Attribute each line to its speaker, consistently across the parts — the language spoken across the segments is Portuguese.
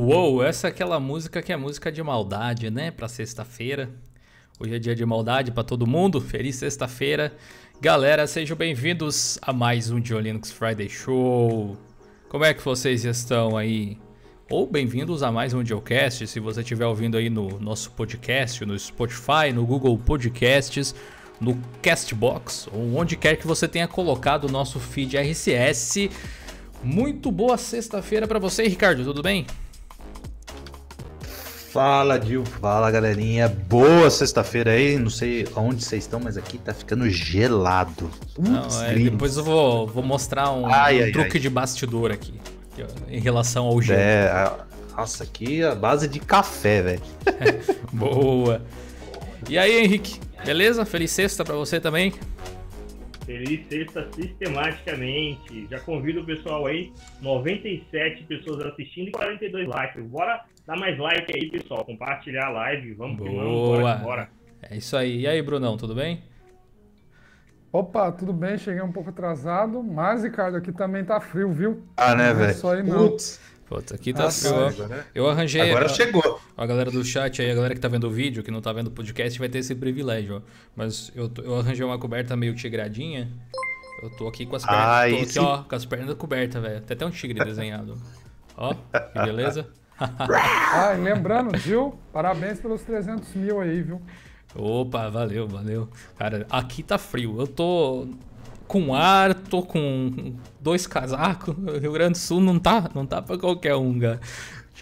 Speaker 1: Uou, essa é aquela música que é música de maldade, né? Pra sexta-feira. Hoje é dia de maldade pra todo mundo. Feliz sexta-feira. Galera, sejam bem-vindos a mais um John Linux Friday Show. Como é que vocês estão aí? Ou bem-vindos a mais um Geocast, se você estiver ouvindo aí no nosso podcast, no Spotify, no Google Podcasts, no Castbox, ou onde quer que você tenha colocado o nosso feed RCS. Muito boa sexta-feira para você, Ricardo, tudo bem?
Speaker 2: Fala, Dil. Fala, galerinha. Boa sexta-feira aí. Não sei aonde vocês estão, mas aqui tá ficando gelado.
Speaker 1: Não, é, depois eu vou, vou mostrar um, ai, um ai, truque ai. de bastidor aqui, em relação ao gelo.
Speaker 2: É, a, nossa, aqui é a base de café, velho.
Speaker 1: Boa. E aí, Henrique? Beleza? Feliz sexta para você também.
Speaker 3: Feliz sexta sistematicamente. Já convido o pessoal aí, 97 pessoas assistindo e 42 likes. Bora dar mais like aí, pessoal. Compartilhar a live. Vamos
Speaker 1: Boa. que vamos, bora, bora. É isso aí. E aí, Brunão, tudo bem?
Speaker 4: Opa, tudo bem? Cheguei um pouco atrasado, mas, Ricardo, aqui também tá frio, viu?
Speaker 2: Ah, né, velho? É
Speaker 4: só aí não. Putz.
Speaker 1: Putz, aqui tá frio. Eu arranjei.
Speaker 2: Agora a, chegou.
Speaker 1: A galera do chat aí, a galera que tá vendo o vídeo, que não tá vendo o podcast, vai ter esse privilégio, ó. Mas eu, eu arranjei uma coberta meio tigradinha. Eu tô aqui com as pernas. Ah, tô aqui, ó, com as pernas cobertas, velho. Tem até um tigre desenhado. ó, que beleza.
Speaker 4: ah, lembrando, Gil, parabéns pelos 300 mil aí, viu?
Speaker 1: Opa, valeu, valeu. Cara, aqui tá frio. Eu tô com ar, tô com dois casacos. Rio Grande do Sul não tá, não tá para qualquer um, cara.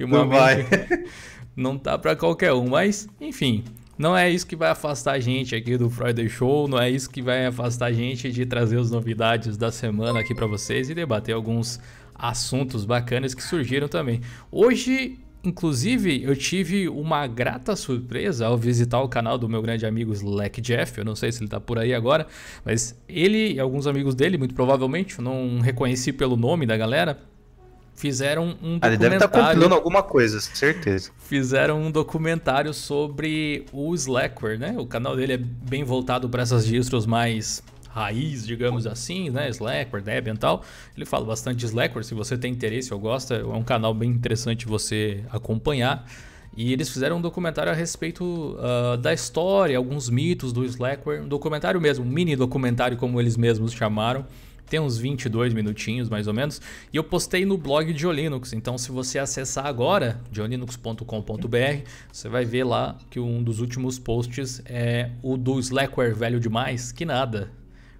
Speaker 2: Não vai.
Speaker 1: não tá para qualquer um, mas enfim, não é isso que vai afastar a gente aqui do Friday Show, não é isso que vai afastar a gente de trazer as novidades da semana aqui para vocês e debater alguns assuntos bacanas que surgiram também. Hoje Inclusive, eu tive uma grata surpresa ao visitar o canal do meu grande amigo Slack Jeff. Eu não sei se ele está por aí agora, mas ele e alguns amigos dele, muito provavelmente, eu não reconheci pelo nome da galera, fizeram um
Speaker 2: ah, Ele deve estar tá compilando alguma coisa, certeza.
Speaker 1: Fizeram um documentário sobre o Slackware, né? O canal dele é bem voltado para essas distros mais raiz, digamos assim, né? Slackware, Debian e tal. Ele fala bastante de Slackware, se você tem interesse ou gosta, é um canal bem interessante você acompanhar. E eles fizeram um documentário a respeito uh, da história, alguns mitos do Slackware. Um documentário mesmo, um mini documentário, como eles mesmos chamaram. Tem uns 22 minutinhos, mais ou menos. E eu postei no blog de Linux. Então, se você acessar agora, diolinux.com.br, você vai ver lá que um dos últimos posts é o do Slackware velho demais. Que nada.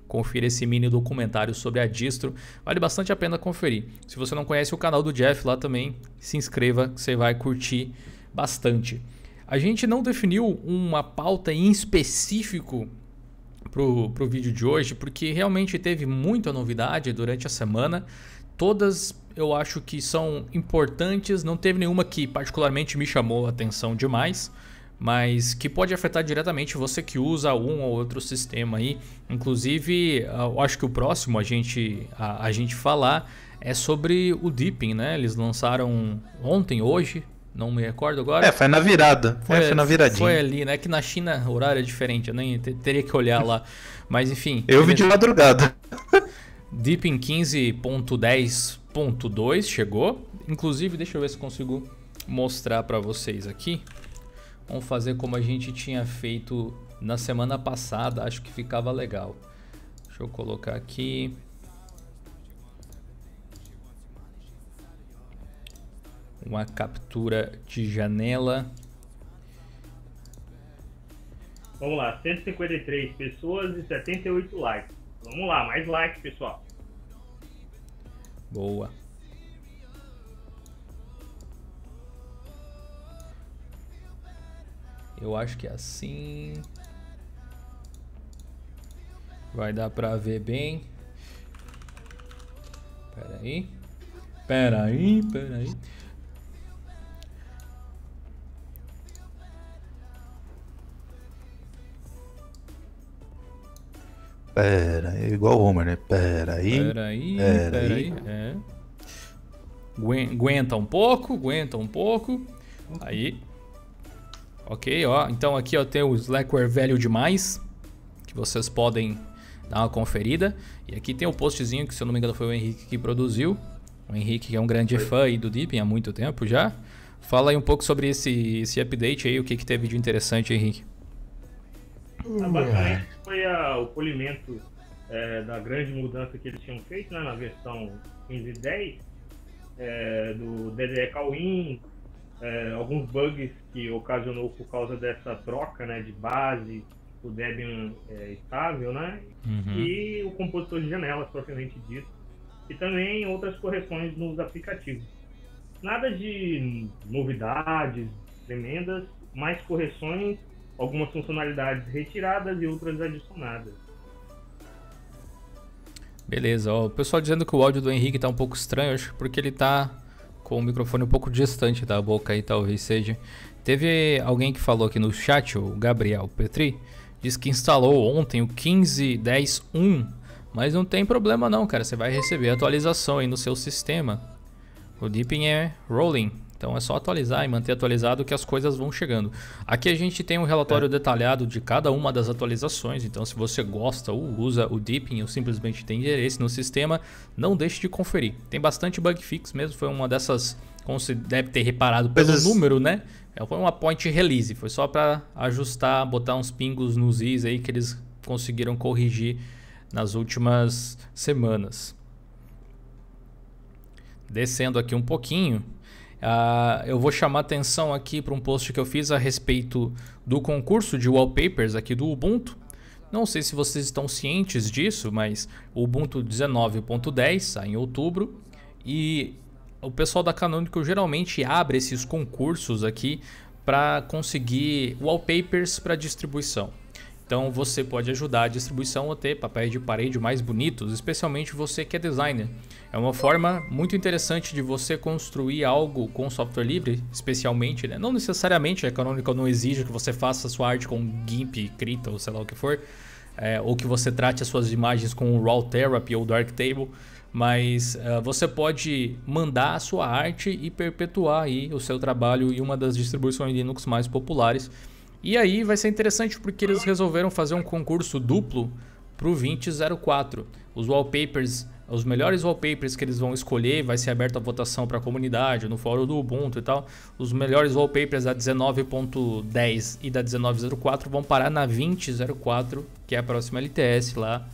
Speaker 1: Confira esse mini documentário sobre a distro. Vale bastante a pena conferir. Se você não conhece o canal do Jeff lá também, se inscreva que você vai curtir bastante. A gente não definiu uma pauta em específico pro, pro vídeo de hoje, porque realmente teve muita novidade durante a semana. Todas eu acho que são importantes, não teve nenhuma que particularmente me chamou a atenção demais mas que pode afetar diretamente você que usa um ou outro sistema aí. Inclusive, eu acho que o próximo a gente, a, a gente falar é sobre o Deepin, né? Eles lançaram ontem, hoje, não me recordo agora.
Speaker 2: É, foi na virada. Foi, é, foi na viradinha.
Speaker 1: Foi ali, né? Que na China o horário é diferente, eu nem teria que olhar lá. Mas enfim.
Speaker 2: Eu vi de madrugada.
Speaker 1: Deepin 15.10.2 chegou. Inclusive, deixa eu ver se consigo mostrar para vocês aqui. Vamos fazer como a gente tinha feito na semana passada, acho que ficava legal. Deixa eu colocar aqui. Uma captura de janela.
Speaker 3: Vamos lá, 153 pessoas e 78 likes. Vamos lá, mais likes, pessoal.
Speaker 1: Boa. Eu acho que é assim. Vai dar pra ver bem. Pera aí. Pera aí, pera aí.
Speaker 2: Pera aí, igual o Homer, né? Pera aí.
Speaker 1: Pera aí, pera, pera aí. aí. É. Aguenta um pouco, aguenta um pouco. Aí. Ok, ó. Então aqui eu tenho o Slackware velho demais, que vocês podem dar uma conferida. E aqui tem o postzinho que, se eu não me engano, foi o Henrique que produziu. O Henrique que é um grande fã aí do Deepin há muito tempo já. Fala aí um pouco sobre esse, esse update aí, o que, que teve de interessante, Henrique.
Speaker 3: Ah, basicamente foi a, o polimento é, da grande mudança que eles tinham feito né, na versão 15.10 é, do DDE Callin, é, alguns bugs que ocasionou por causa dessa troca né, de base, o Debian é, estável, né? Uhum. E o compositor de janelas, propriamente dito. E também outras correções nos aplicativos. Nada de novidades tremendas, mais correções, algumas funcionalidades retiradas e outras adicionadas.
Speaker 1: Beleza, ó, o pessoal dizendo que o áudio do Henrique tá um pouco estranho, acho que porque ele tá com o microfone um pouco distante da boca aí, talvez seja. Teve alguém que falou aqui no chat, o Gabriel Petri, diz que instalou ontem o 15.10.1, mas não tem problema não, cara, você vai receber atualização aí no seu sistema. O Deepin é rolling, então é só atualizar e manter atualizado que as coisas vão chegando. Aqui a gente tem um relatório é. detalhado de cada uma das atualizações, então se você gosta ou usa o Deepin ou simplesmente tem interesse no sistema, não deixe de conferir. Tem bastante bug fix mesmo, foi uma dessas, como você deve ter reparado pelo Mas... número, né? É, foi uma point release, foi só para ajustar, botar uns pingos nos is aí que eles conseguiram corrigir nas últimas semanas. Descendo aqui um pouquinho, Uh, eu vou chamar atenção aqui para um post que eu fiz a respeito do concurso de wallpapers aqui do Ubuntu. Não sei se vocês estão cientes disso, mas o Ubuntu 19.10 sai em outubro e o pessoal da Canonical geralmente abre esses concursos aqui para conseguir wallpapers para distribuição. Então você pode ajudar a distribuição a ter papéis de parede mais bonitos, especialmente você que é designer. É uma forma muito interessante de você construir algo com software livre, especialmente, né? não necessariamente a Canonical não exige que você faça sua arte com GIMP, Krita ou sei lá o que for, é, ou que você trate as suas imagens com Raw Therapy ou Darktable, mas uh, você pode mandar a sua arte e perpetuar aí o seu trabalho em uma das distribuições Linux mais populares. E aí vai ser interessante porque eles resolveram fazer um concurso duplo para o 2004. Os wallpapers, os melhores wallpapers que eles vão escolher, vai ser aberta a votação para a comunidade, no fórum do Ubuntu e tal. Os melhores wallpapers da 19.10 e da 1904 vão parar na 2004, que é a próxima LTS lá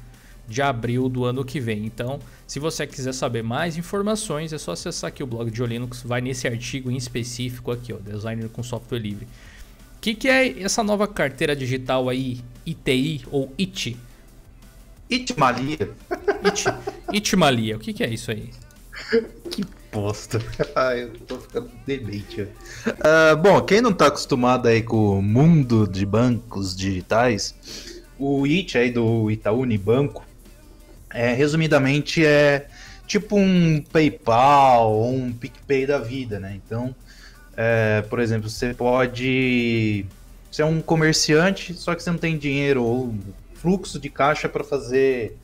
Speaker 1: de abril do ano que vem. Então, se você quiser saber mais informações, é só acessar aqui o blog de Linux, vai nesse artigo em específico aqui, ó, designer com software livre que, que é essa nova carteira digital aí, ITI ou IT?
Speaker 2: Itmalia.
Speaker 1: It, Itmalia, o que, que é isso aí?
Speaker 2: que bosta. Ai, eu tô ficando demente. Uh, bom, quem não tá acostumado aí com o mundo de bancos digitais, o IT aí do Itaú Unibanco, é, resumidamente é tipo um PayPal ou um PicPay da vida, né? Então, é, por exemplo, você pode ser um comerciante, só que você não tem dinheiro ou fluxo de caixa para fazer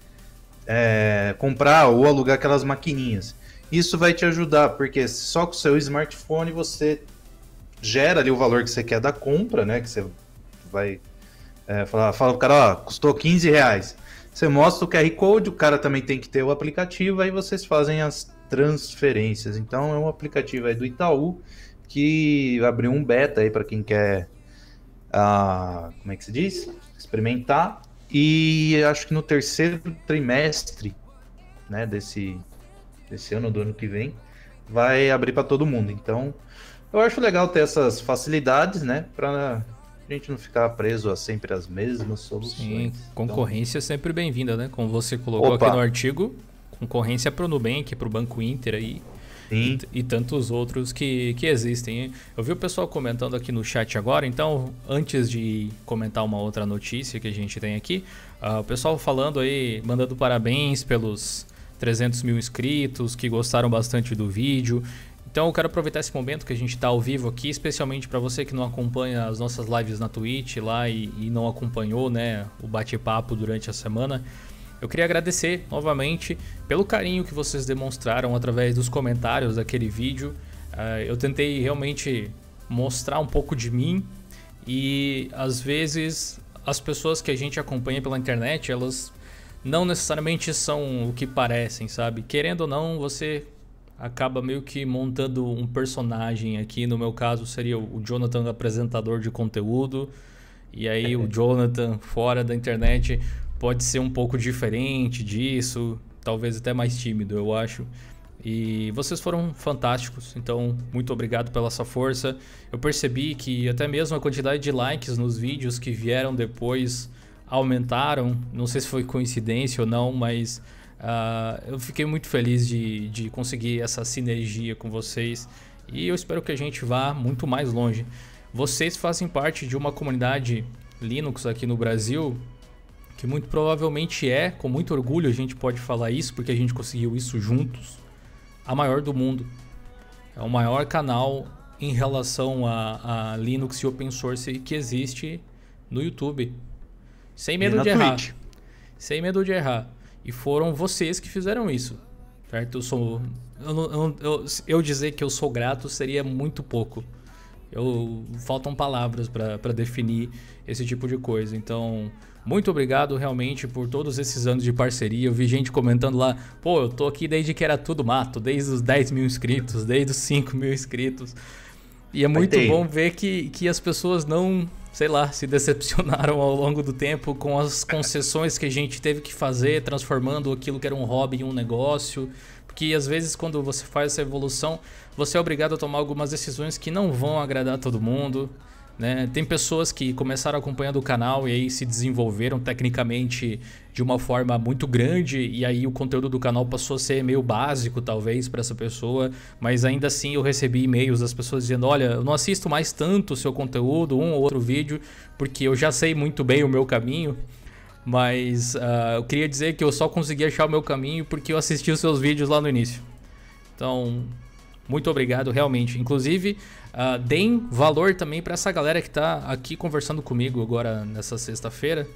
Speaker 2: é, comprar ou alugar aquelas maquininhas. Isso vai te ajudar, porque só com o seu smartphone você gera ali o valor que você quer da compra, né? Que você vai é, falar, fala o cara, ó, custou 15 reais. Você mostra o QR Code, o cara também tem que ter o aplicativo, aí vocês fazem as transferências. Então é um aplicativo aí do Itaú que abriu um beta aí para quem quer, uh, como é que se diz? Experimentar. E acho que no terceiro trimestre né, desse, desse ano, do ano que vem, vai abrir para todo mundo. Então, eu acho legal ter essas facilidades, né, para a gente não ficar preso a sempre as mesmas soluções. Sim,
Speaker 1: concorrência então... sempre bem-vinda, né? Como você colocou Opa. aqui no artigo, concorrência para o Nubank, para o Banco Inter aí. E, e, tantos outros que, que existem. Eu vi o pessoal comentando aqui no chat agora, então antes de comentar uma outra notícia que a gente tem aqui, uh, o pessoal falando aí, mandando parabéns pelos 300 mil inscritos, que gostaram bastante do vídeo. Então eu quero aproveitar esse momento que a gente está ao vivo aqui, especialmente para você que não acompanha as nossas lives na Twitch lá e, e não acompanhou né, o bate-papo durante a semana. Eu queria agradecer novamente pelo carinho que vocês demonstraram através dos comentários daquele vídeo. Uh, eu tentei realmente mostrar um pouco de mim e às vezes as pessoas que a gente acompanha pela internet, elas não necessariamente são o que parecem, sabe? Querendo ou não, você acaba meio que montando um personagem aqui. No meu caso, seria o Jonathan, apresentador de conteúdo. E aí, o Jonathan, fora da internet, pode ser um pouco diferente disso, talvez até mais tímido, eu acho. E vocês foram fantásticos, então muito obrigado pela sua força. Eu percebi que até mesmo a quantidade de likes nos vídeos que vieram depois aumentaram. Não sei se foi coincidência ou não, mas uh, eu fiquei muito feliz de, de conseguir essa sinergia com vocês. E eu espero que a gente vá muito mais longe. Vocês fazem parte de uma comunidade Linux aqui no Brasil que muito provavelmente é, com muito orgulho a gente pode falar isso, porque a gente conseguiu isso juntos a maior do mundo. É o maior canal em relação a, a Linux e open source que existe no YouTube. Sem medo de errar. Twitch. Sem medo de errar. E foram vocês que fizeram isso. Certo? Eu sou. Eu, eu, eu, eu dizer que eu sou grato seria muito pouco. Eu, faltam palavras para definir esse tipo de coisa. Então, muito obrigado realmente por todos esses anos de parceria. Eu vi gente comentando lá, pô, eu tô aqui desde que era tudo mato, desde os 10 mil inscritos, desde os 5 mil inscritos. E é muito bom ver que, que as pessoas não, sei lá, se decepcionaram ao longo do tempo com as concessões que a gente teve que fazer, transformando aquilo que era um hobby em um negócio. Porque às vezes, quando você faz essa evolução, você é obrigado a tomar algumas decisões que não vão agradar todo mundo. Né? Tem pessoas que começaram acompanhando o canal e aí se desenvolveram tecnicamente de uma forma muito grande e aí o conteúdo do canal passou a ser meio básico talvez para essa pessoa, mas ainda assim eu recebi e-mails das pessoas dizendo, olha, eu não assisto mais tanto o seu conteúdo, um ou outro vídeo, porque eu já sei muito bem o meu caminho, mas uh, eu queria dizer que eu só consegui achar o meu caminho porque eu assisti os seus vídeos lá no início. Então, muito obrigado, realmente. Inclusive, uh, deem valor também para essa galera que está aqui conversando comigo agora nessa sexta-feira.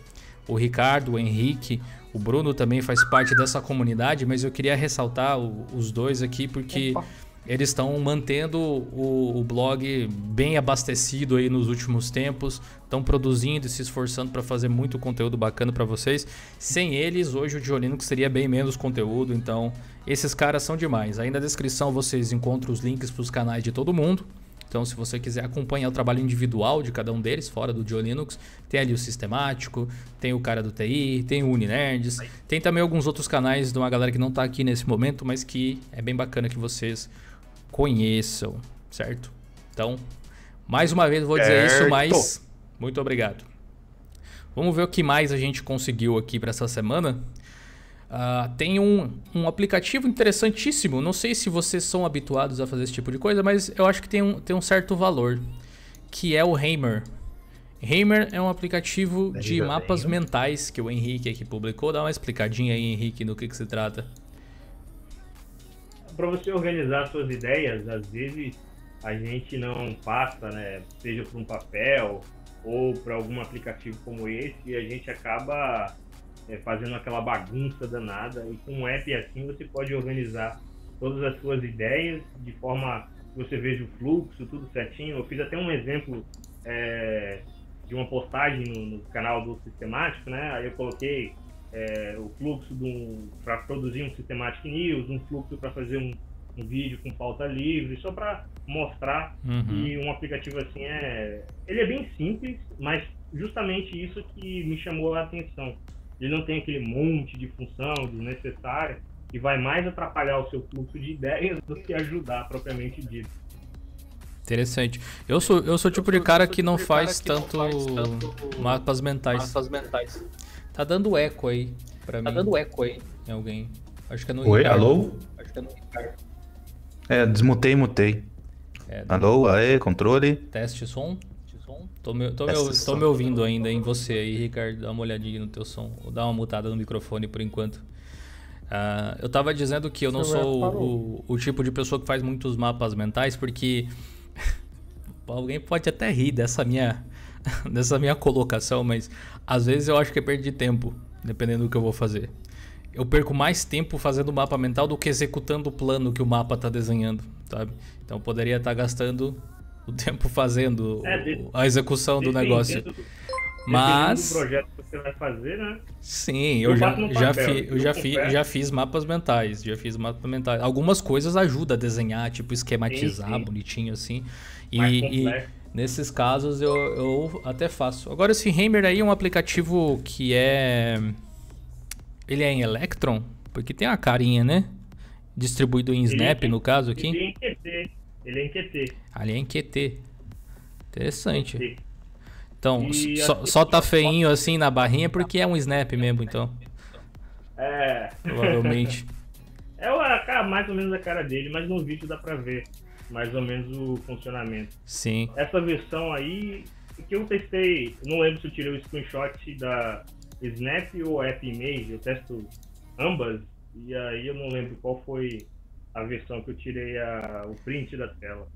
Speaker 1: O Ricardo, o Henrique, o Bruno também faz parte dessa comunidade, mas eu queria ressaltar o, os dois aqui porque Opa. eles estão mantendo o, o, blog bem abastecido aí nos últimos tempos, estão produzindo e se esforçando para fazer muito conteúdo bacana para vocês. Sem eles, hoje o Diolinux seria bem menos conteúdo, então esses caras são demais. Aí na descrição vocês encontram os links para os canais de todo mundo. Então, se você quiser acompanhar o trabalho individual de cada um deles, fora do Diolinux, tem ali o Sistemático, tem o cara do TI, tem o Uninerds, tem também alguns outros canais de uma galera que não está aqui nesse momento, mas que é bem bacana que vocês conheçam, certo? Então, mais uma vez vou dizer certo. isso, mas muito obrigado. Vamos ver o que mais a gente conseguiu aqui para essa semana. Uh, tem um, um aplicativo interessantíssimo. Não sei se vocês são habituados a fazer esse tipo de coisa, mas eu acho que tem um, tem um certo valor. Que é o Hammer. Hammer é um aplicativo de mapas mentais que o Henrique aqui publicou. Dá uma explicadinha aí, Henrique, no que, que se trata.
Speaker 3: Para você organizar suas ideias, às vezes a gente não passa, né, seja por um papel ou para algum aplicativo como esse, e a gente acaba é, fazendo aquela bagunça danada. E com um app assim você pode organizar todas as suas ideias de forma que você veja o fluxo, tudo certinho. Eu fiz até um exemplo é, de uma postagem no, no, canal do Sistemático, né? Aí eu coloquei é, o fluxo para produzir um Systematic News, um fluxo para fazer um, um, vídeo com pauta livre, só para mostrar uhum. que um aplicativo assim é. Ele é bem simples, mas justamente isso que me chamou a atenção ele não tem aquele monte de função desnecessária que vai mais atrapalhar o seu fluxo de ideias do que ajudar propriamente dito.
Speaker 1: Interessante. Eu sou, eu sou o tipo de cara que não faz, tanto, mapas mentais. Mapas mentais. Tá dando eco aí pra tá mim. Tá dando eco aí em alguém. Acho que é no
Speaker 2: Oi, Ricardo. alô? Acho que é no Ricardo. É, desmutei, mutei. É, alô, aê, controle.
Speaker 1: Teste som. Tô me, tô, me, tô me ouvindo ainda em você aí, Ricardo. Dá uma olhadinha no teu som. Vou dar uma mutada no microfone por enquanto. Uh, eu tava dizendo que eu não sou o, o, tipo de pessoa que faz muitos mapas mentais, porque alguém pode até rir dessa minha, dessa minha colocação, mas às vezes eu acho que é perda de tempo, dependendo do que eu vou fazer. Eu perco mais tempo fazendo mapa mental do que executando o plano que o mapa está desenhando, sabe? Então eu poderia estar tá gastando o tempo fazendo é, a execução do negócio. Mas.
Speaker 3: Do projeto que você vai fazer, né?
Speaker 1: Sim, eu, eu já, já, fi, eu já, fi, já fiz mapas mentais. Já fiz mapas mentais. Algumas coisas ajudam a desenhar, tipo, esquematizar sim, sim. bonitinho assim. E, e, nesses casos eu, eu até faço. Agora, esse Hammer aí é um aplicativo que é. Ele é em Electron? Porque tem a carinha, né? Distribuído em Snap, no caso aqui.
Speaker 3: Ele é em QT. QT.
Speaker 1: Ali é em QT. Interessante. Sim. Então, só, só tá feinho assim na barrinha porque é um snap mesmo, então.
Speaker 3: É.
Speaker 1: Provavelmente.
Speaker 3: É a cara, mais ou menos a cara dele, mas no vídeo dá pra ver mais ou menos o funcionamento.
Speaker 1: Sim.
Speaker 3: Essa versão aí, que eu testei, não lembro se eu tirei o screenshot da Snap ou App Image, eu testo ambas, e aí eu não lembro qual foi a versão que eu tirei a, o print da tela.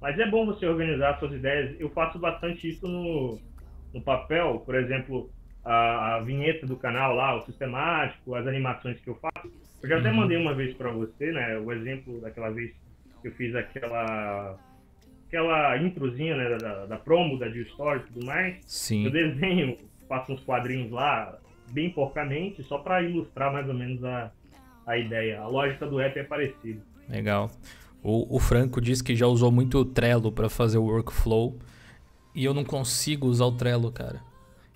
Speaker 3: Mas é bom você organizar suas ideias. Eu faço bastante isso no, no papel, por exemplo, a, a, vinheta do canal lá, o sistemático, as animações que eu faço. Eu já até uhum. mandei uma vez para você, né? O exemplo daquela vez que eu fiz aquela aquela introzinha né, da, da promo da Story e tudo mais.
Speaker 1: Sim.
Speaker 3: Eu desenho, faço uns quadrinhos lá, bem porcamente, só para ilustrar mais ou menos a, a ideia. A lógica do app é parecida.
Speaker 1: Legal. O, o Franco disse que já usou muito o Trello para fazer o workflow. E eu não consigo usar o Trello, cara.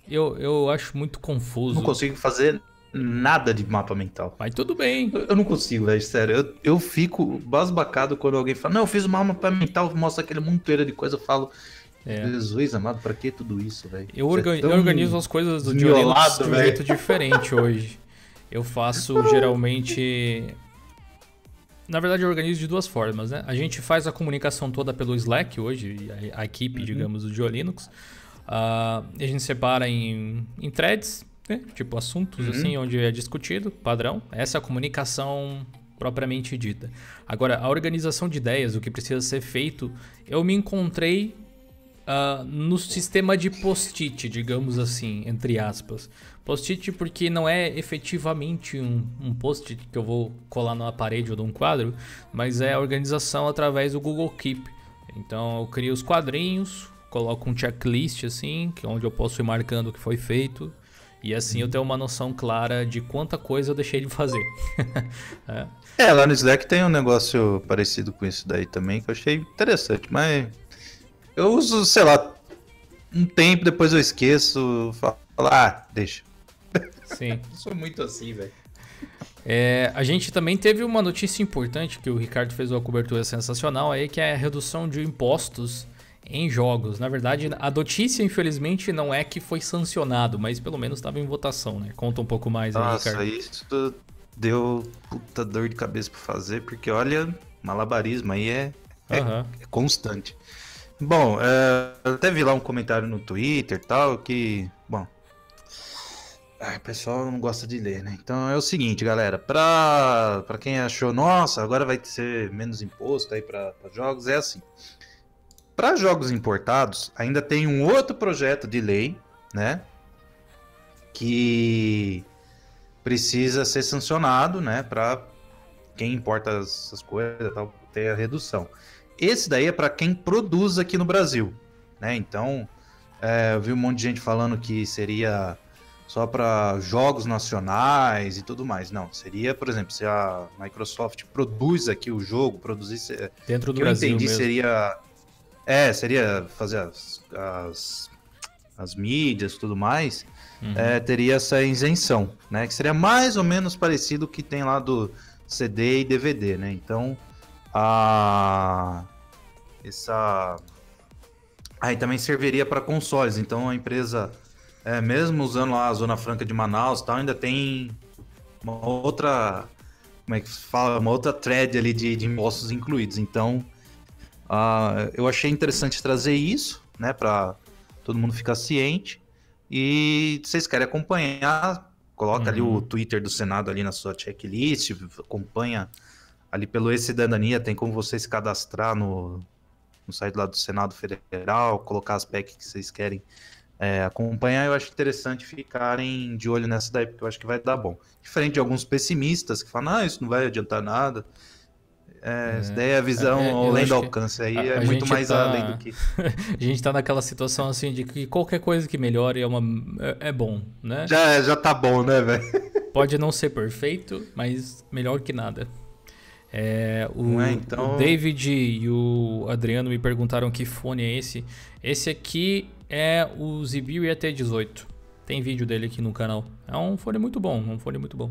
Speaker 1: Eu, eu acho muito confuso.
Speaker 2: Não consigo fazer nada de mapa mental.
Speaker 1: Mas tudo bem.
Speaker 2: Eu, eu não consigo, velho, sério. Eu, eu fico basbacado quando alguém fala, não, eu fiz um mapa mental, mostra aquele monteiro de coisa, eu falo. É. Jesus amado, pra que tudo isso, velho?
Speaker 1: Eu, orga é eu, organizo as coisas do de um jeito diferente hoje. Eu faço geralmente na verdade, eu organizo de duas formas, né? A gente faz a comunicação toda pelo Slack hoje, a, a equipe, uhum. digamos, do Geolinux. Uh, a gente separa em, em threads, né? tipo assuntos uhum. assim, onde é discutido, padrão. Essa é a comunicação propriamente dita. Agora, a organização de ideias, o que precisa ser feito, eu me encontrei uh, no sistema de post-it, digamos assim, entre aspas. Post-it porque não é efetivamente um, um post-it que eu vou colar numa parede ou num quadro, mas é a organização através do Google Keep. Então eu crio os quadrinhos, coloco um checklist assim, que é onde eu posso ir marcando o que foi feito. E assim eu tenho uma noção clara de quanta coisa eu deixei de fazer.
Speaker 2: é. é, lá no Slack tem um negócio parecido com isso daí também, que eu achei interessante, mas eu uso, sei lá, um tempo, depois eu esqueço, falo, ah, deixa.
Speaker 1: Sim.
Speaker 2: Sou muito assim, velho.
Speaker 1: É, a gente também teve uma notícia importante que o Ricardo fez uma cobertura sensacional aí, que é a redução de impostos em jogos. Na verdade, a notícia, infelizmente, não é que foi sancionado, mas pelo menos estava em votação, né? Conta um pouco mais
Speaker 2: Nossa,
Speaker 1: aí,
Speaker 2: Ricardo. isso deu puta dor de cabeça para fazer, porque olha, malabarismo aí é, é, uhum. é constante. Bom, é, eu até vi lá um comentário no Twitter tal, que, Ai, o pessoal não gosta de ler, né? Então é o seguinte, galera, pra, quem achou, nossa, agora vai ser menos imposto aí pra jogos, é assim. Para jogos importados, ainda tem um outro projeto de lei, né? Que precisa ser sancionado, né? Para quem importa essas coisas, tal, ter a redução. Esse daí é para quem produz aqui no Brasil, né? Então, é, eu vi um monte de gente falando que seria só para jogos nacionais e tudo mais. Não, seria, por exemplo, se a Microsoft produz aqui o jogo, produzir
Speaker 1: dentro do
Speaker 2: que
Speaker 1: Brasil
Speaker 2: eu entendi
Speaker 1: mesmo.
Speaker 2: seria é, seria fazer as, as, as mídias e tudo mais, uhum. é, teria essa isenção, né? Que seria mais ou menos parecido que tem lá do CD e DVD, né? Então, a essa aí também serviria para consoles. Então a empresa, é, mesmo usando lá a Zona Franca de Manaus, tal, ainda tem uma outra, como é que fala, uma outra thread ali de, de impostos incluídos. Então uh, eu achei interessante trazer isso, né, para todo mundo ficar ciente. E se vocês querem acompanhar, coloca uhum. ali o uhum. Twitter do Senado ali na sua checklist, acompanha ali pelo E-Cidadania, tem como você se cadastrar no, no site lá do Senado Federal, colocar as PEC que vocês querem é, acompanhar. Eu acho interessante ficarem de olho nessa daí, porque eu acho que vai dar bom. Diferente de alguns pessimistas que falam, ah, isso não vai adiantar nada. É, é, daí a visão é, além do alcance aí é muito mais tá, além do que.
Speaker 1: a gente tá naquela situação assim de que qualquer coisa que melhore é, uma, é, é bom, né?
Speaker 2: Já, já tá bom, né, velho?
Speaker 1: Pode não ser perfeito, mas melhor que nada. É, o, é, então... o, David e o Adriano me perguntaram que fone é esse. Esse aqui é o Zibiu ET18. Tem vídeo dele aqui no canal. É um fone muito bom, um fone muito bom.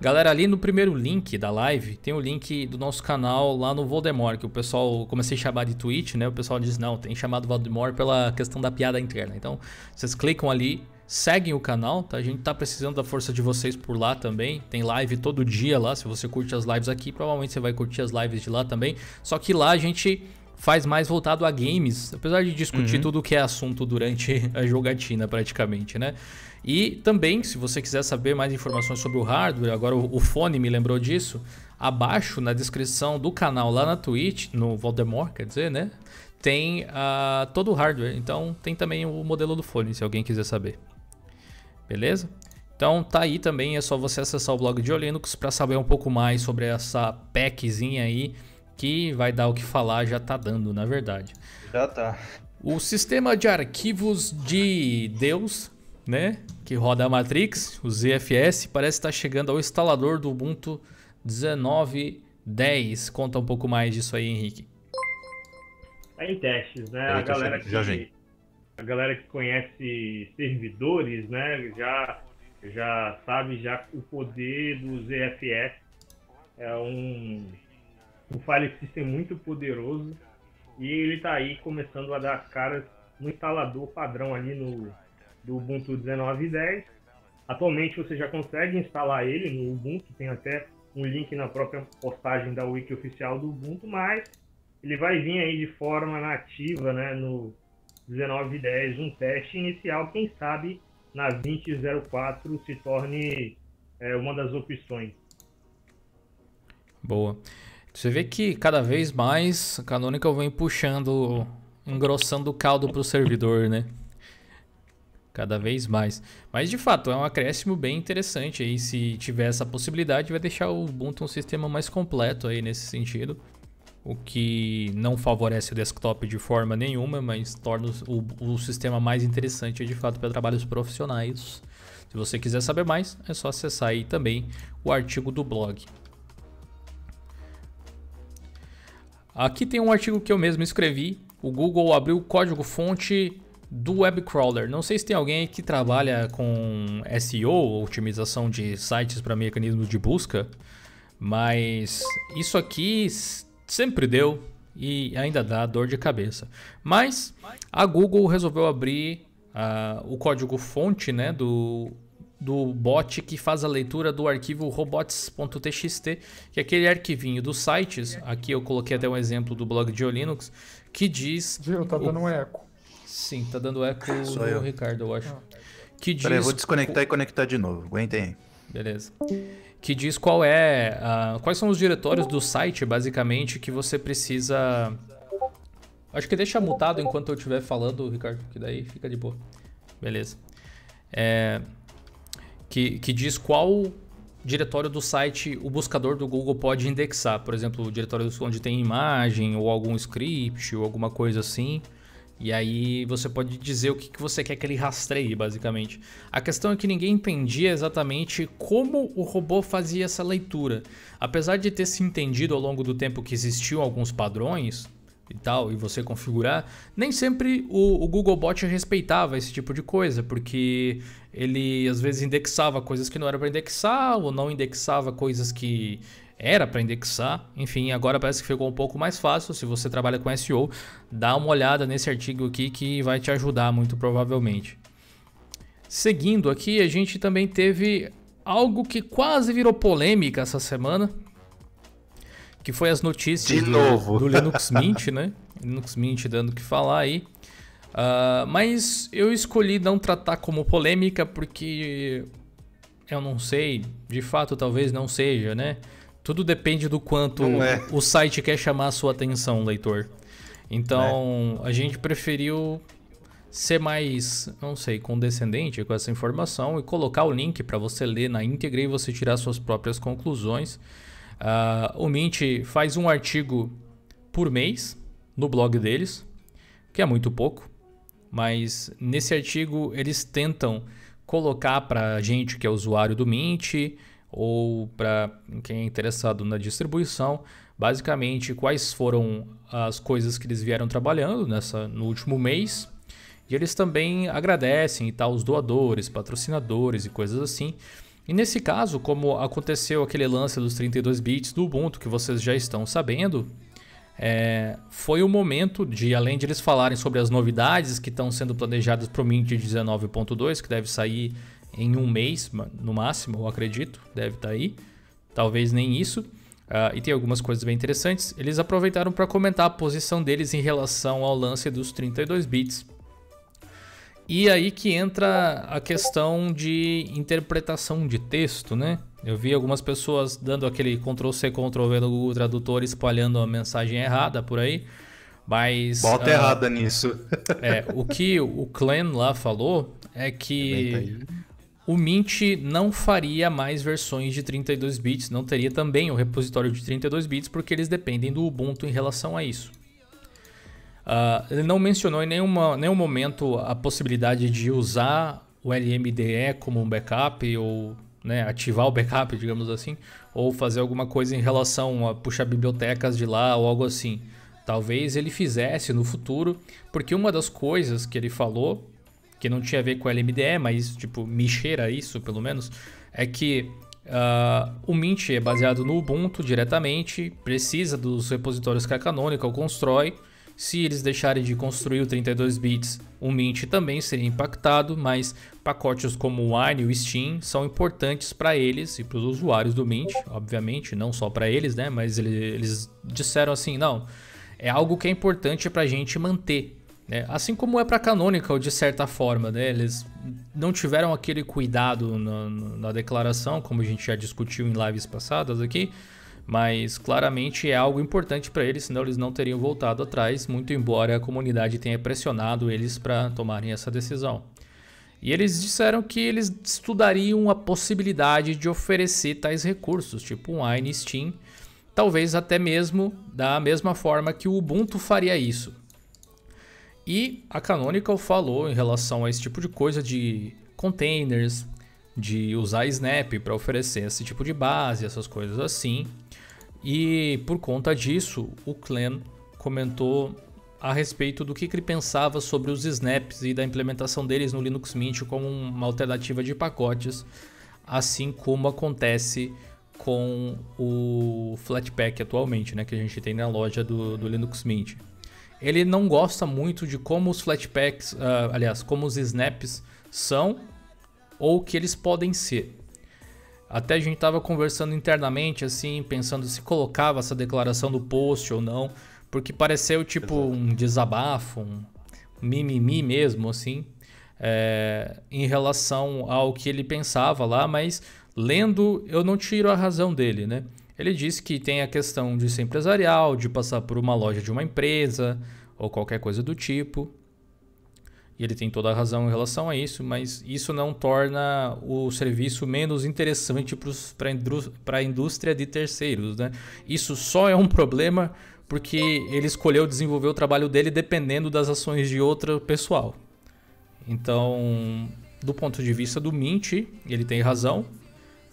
Speaker 1: Galera, ali no primeiro link da live, tem o link do nosso canal lá no Voldemort, que o pessoal comecei a chamar de Twitch, né? O pessoal diz, não, tem chamado Voldemort pela questão da piada interna. Então, vocês clicam ali, seguem o canal, tá? A gente tá precisando da força de vocês por lá também. Tem live todo dia lá, se você curte as lives aqui, provavelmente você vai curtir as lives de lá também. Só que lá a gente faz mais voltado a games, apesar de discutir uhum. tudo que é assunto durante a jogatina praticamente, né? E também, se você quiser saber mais informações sobre o hardware, agora o, fone me lembrou disso, abaixo na descrição do canal lá na Twitch, no Voldemort, quer dizer, né? Tem uh, todo o hardware, então tem também o modelo do fone, se alguém quiser saber. Beleza? Então tá aí também, é só você acessar o blog de Linux para saber um pouco mais sobre essa packzinha aí que vai dar o que falar, já tá dando, na verdade.
Speaker 2: Já tá.
Speaker 1: O sistema de arquivos de Deus, né, que roda a Matrix, o ZFS, parece estar chegando ao instalador do Ubuntu 19.10. Conta um pouco mais disso aí, Henrique.
Speaker 3: Tá em testes, né? a galera que já a galera que conhece servidores, né, já já sabe já o poder do ZFS. É um um file system muito poderoso e ele está aí começando a dar as caras no instalador padrão ali no do Ubuntu 19.10. Atualmente você já consegue instalar ele no Ubuntu, tem até um link na própria postagem da wiki oficial do Ubuntu, mas ele vai vir aí de forma nativa, né, no 19.10, um teste inicial, quem sabe na 20.04 se torne é, uma das opções.
Speaker 1: Boa. Você vê que cada vez mais a Canonical vem puxando, engrossando o caldo para o servidor, né? Cada vez mais. Mas de fato, é um acréscimo bem interessante aí. Se tiver essa possibilidade, vai deixar o Ubuntu um sistema mais completo aí nesse sentido. O que não favorece o desktop de forma nenhuma, mas torna o, o sistema mais interessante de fato para trabalhos profissionais. Se você quiser saber mais, é só acessar aí também o artigo do blog. Aqui tem um artigo que eu mesmo escrevi. O Google abriu o código-fonte do web crawler. Não sei se tem alguém que trabalha com SEO, otimização de sites para mecanismos de busca, mas isso aqui sempre deu e ainda dá dor de cabeça. Mas a Google resolveu abrir uh, o código-fonte né, do do bot que faz a leitura do arquivo robots.txt, que é aquele arquivinho dos sites. Aqui eu coloquei até um exemplo do blog de Linux, que diz.
Speaker 4: Viu, tá dando o... um eco.
Speaker 1: Sim, tá dando eco Sou eu. Ricardo, eu acho. Ah.
Speaker 2: Que diz... Peraí, eu vou desconectar e conectar de novo. Aguentem aí.
Speaker 1: Beleza. Que diz qual é. Uh, quais são os diretórios do site, basicamente, que você precisa. Acho que deixa mutado enquanto eu estiver falando, Ricardo, que daí fica de boa. Beleza. É, que, que diz qual diretório do site o buscador do Google pode indexar. Por exemplo, o diretório onde tem imagem ou algum script ou alguma coisa assim. E aí você pode dizer o que, que você quer que ele rastreie, basicamente. A questão é que ninguém entendia exatamente como o robô fazia essa leitura. Apesar de ter se entendido ao longo do tempo que existiam alguns padrões, e tal, e você configurar, nem sempre o, o Googlebot respeitava esse tipo de coisa, porque ele às vezes indexava coisas que não era para indexar, ou não indexava coisas que era para indexar. Enfim, agora parece que ficou um pouco mais fácil. Se você trabalha com SEO, dá uma olhada nesse artigo aqui que vai te ajudar muito provavelmente. Seguindo aqui, a gente também teve algo que quase virou polêmica essa semana, que foi as notícias do, do, Linux Mint, né? Linux Mint dando o que falar aí. Uh, mas eu escolhi não tratar como polêmica porque eu não sei, de fato talvez não seja, né? Tudo depende do quanto é. o site quer chamar a sua atenção, leitor. Então é. a gente preferiu ser mais, não sei, condescendente com essa informação e colocar o link para você ler na íntegra e você tirar suas próprias conclusões. Uh, o Mint faz um artigo por mês no blog deles, que é muito pouco, mas nesse artigo eles tentam colocar para gente que é usuário do Mint ou para quem é interessado na distribuição, basicamente quais foram as coisas que eles vieram trabalhando nessa no último mês. E eles também agradecem e tal os doadores, patrocinadores e coisas assim. E nesse caso, como aconteceu aquele lance dos 32 bits do Ubuntu que vocês já estão sabendo, é, foi o momento de, além de eles falarem sobre as novidades que estão sendo planejadas para o Mint 19.2, que deve sair em um mês, no máximo, eu acredito, deve estar tá aí, talvez nem isso, uh, e tem algumas coisas bem interessantes. Eles aproveitaram para comentar a posição deles em relação ao lance dos 32 bits. E aí que entra a questão de interpretação de texto, né? Eu vi algumas pessoas dando aquele Ctrl-C, Ctrl-V no Google Tradutor espalhando a mensagem errada por aí. Mas.
Speaker 2: Bota uh, errada nisso.
Speaker 1: é, o que o Clan lá falou é que o Mint não faria mais versões de 32 bits, não teria também o repositório de 32 bits, porque eles dependem do Ubuntu em relação a isso. Uh, ele não mencionou em nenhuma, nenhum momento a possibilidade de usar o LMDE como um backup ou né, ativar o backup, digamos assim, ou fazer alguma coisa em relação a puxar bibliotecas de lá ou algo assim. Talvez ele fizesse no futuro, porque uma das coisas que ele falou, que não tinha a ver com LMDE, mas tipo, me cheira isso pelo menos, é que uh, o Mint é baseado no Ubuntu diretamente, precisa dos repositórios que a Canonical constrói, se eles deixarem de construir o 32 bits, o Mint também seria impactado, mas pacotes como o Wine e o Steam são importantes para eles e para os usuários do Mint, obviamente, não só para eles, né? Mas eles, disseram assim, não, é algo que é importante para a gente manter. Né? Assim como é para Canonical, de certa forma, né? Eles não tiveram aquele cuidado na, na declaração, como a gente já discutiu em lives passadas aqui, mas claramente é algo importante para eles, senão eles não teriam voltado atrás, muito embora a comunidade tenha pressionado eles para tomarem essa decisão. E eles disseram que eles estudariam a possibilidade de oferecer tais recursos, tipo um Wine Steam, talvez até mesmo da mesma forma que o Ubuntu faria isso. E a Canonical falou em relação a esse tipo de coisa de containers, de usar Snap para oferecer esse tipo de base, essas coisas assim. E por conta disso, o Clan comentou a respeito do que ele pensava sobre os snaps e da implementação deles no Linux Mint como uma alternativa de pacotes, assim como acontece com o Flatpak atualmente, né, que a gente tem na loja do, do Linux Mint. Ele não gosta muito de como os Flatpaks, uh, aliás, como os snaps são ou que eles podem ser. Até a gente estava conversando internamente, assim, pensando se colocava essa declaração do post ou não, porque pareceu tipo um desabafo, um mimimi mesmo, assim, é, em relação ao que ele pensava lá, mas lendo eu não tiro a razão dele, né? Ele disse que tem a questão de ser empresarial, de passar por uma loja de uma empresa ou qualquer coisa do tipo. Ele tem toda a razão em relação a isso, mas isso não torna o serviço menos interessante para a indústria de terceiros. Né? Isso só é um problema porque ele escolheu desenvolver o trabalho dele dependendo das ações de outro pessoal. Então, do ponto de vista do Mint, ele tem razão,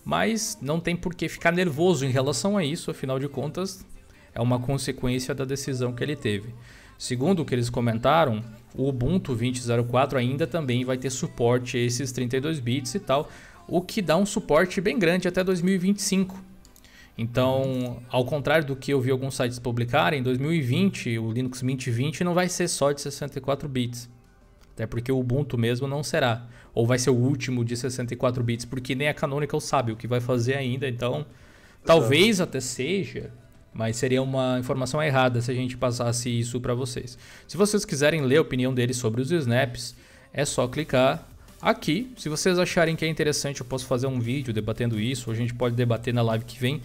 Speaker 1: mas não tem por que ficar nervoso em relação a isso, afinal de contas, é uma consequência da decisão que ele teve. Segundo o que eles comentaram, o Ubuntu 20.04 ainda também vai ter suporte a esses 32 bits e tal, o que dá um suporte bem grande até 2025. Então, ao contrário do que eu vi alguns sites publicarem, em 2020 o Linux Mint 20 não vai ser só de 64 bits. Até porque o Ubuntu mesmo não será. Ou vai ser o último de 64 bits, porque nem a Canonical sabe o que vai fazer ainda. Então, talvez até seja mas seria uma informação errada se a gente passasse isso para vocês. Se vocês quiserem ler a opinião dele sobre os snaps, é só clicar aqui. Se vocês acharem que é interessante, eu posso fazer um vídeo debatendo isso, ou a gente pode debater na live que vem.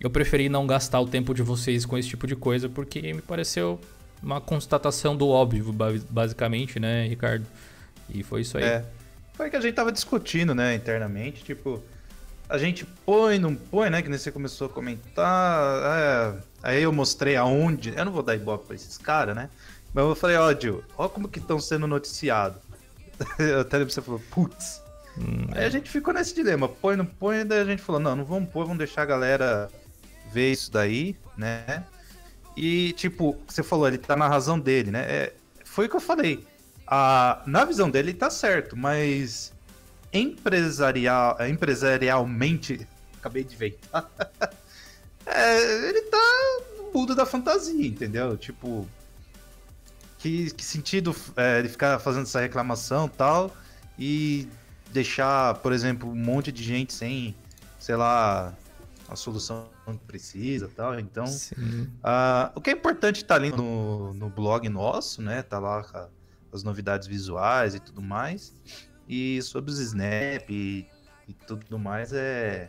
Speaker 1: Eu preferi não gastar o tempo de vocês com esse tipo de coisa, porque me pareceu uma constatação do óbvio, basicamente, né, Ricardo? E foi isso aí.
Speaker 2: É. Foi que a gente tava discutindo, né, internamente, tipo, a gente põe, não põe, né? Que nem você começou a comentar. É, aí eu mostrei aonde. Eu não vou dar ibope pra esses caras, né? Mas eu falei, ó, Gil, ó como que estão sendo noticiados. Até você falou, putz. Hum, aí é. a gente ficou nesse dilema, põe, não põe, daí a gente falou, não, não vamos pôr, vamos deixar a galera ver isso daí, né? E, tipo, você falou, ele tá na razão dele, né? É, foi o que eu falei. A, na visão dele, tá certo, mas empresarial, empresarialmente, acabei de ver. é, ele tá no mundo da fantasia, entendeu? Tipo, que, que sentido é, ele ficar fazendo essa reclamação tal e deixar, por exemplo, um monte de gente sem, sei lá, a solução que precisa tal. Então, uh, o que é importante tá ali no, no blog nosso, né? Tá lá as novidades visuais e tudo mais. E sobre os Snap e, e tudo mais, é.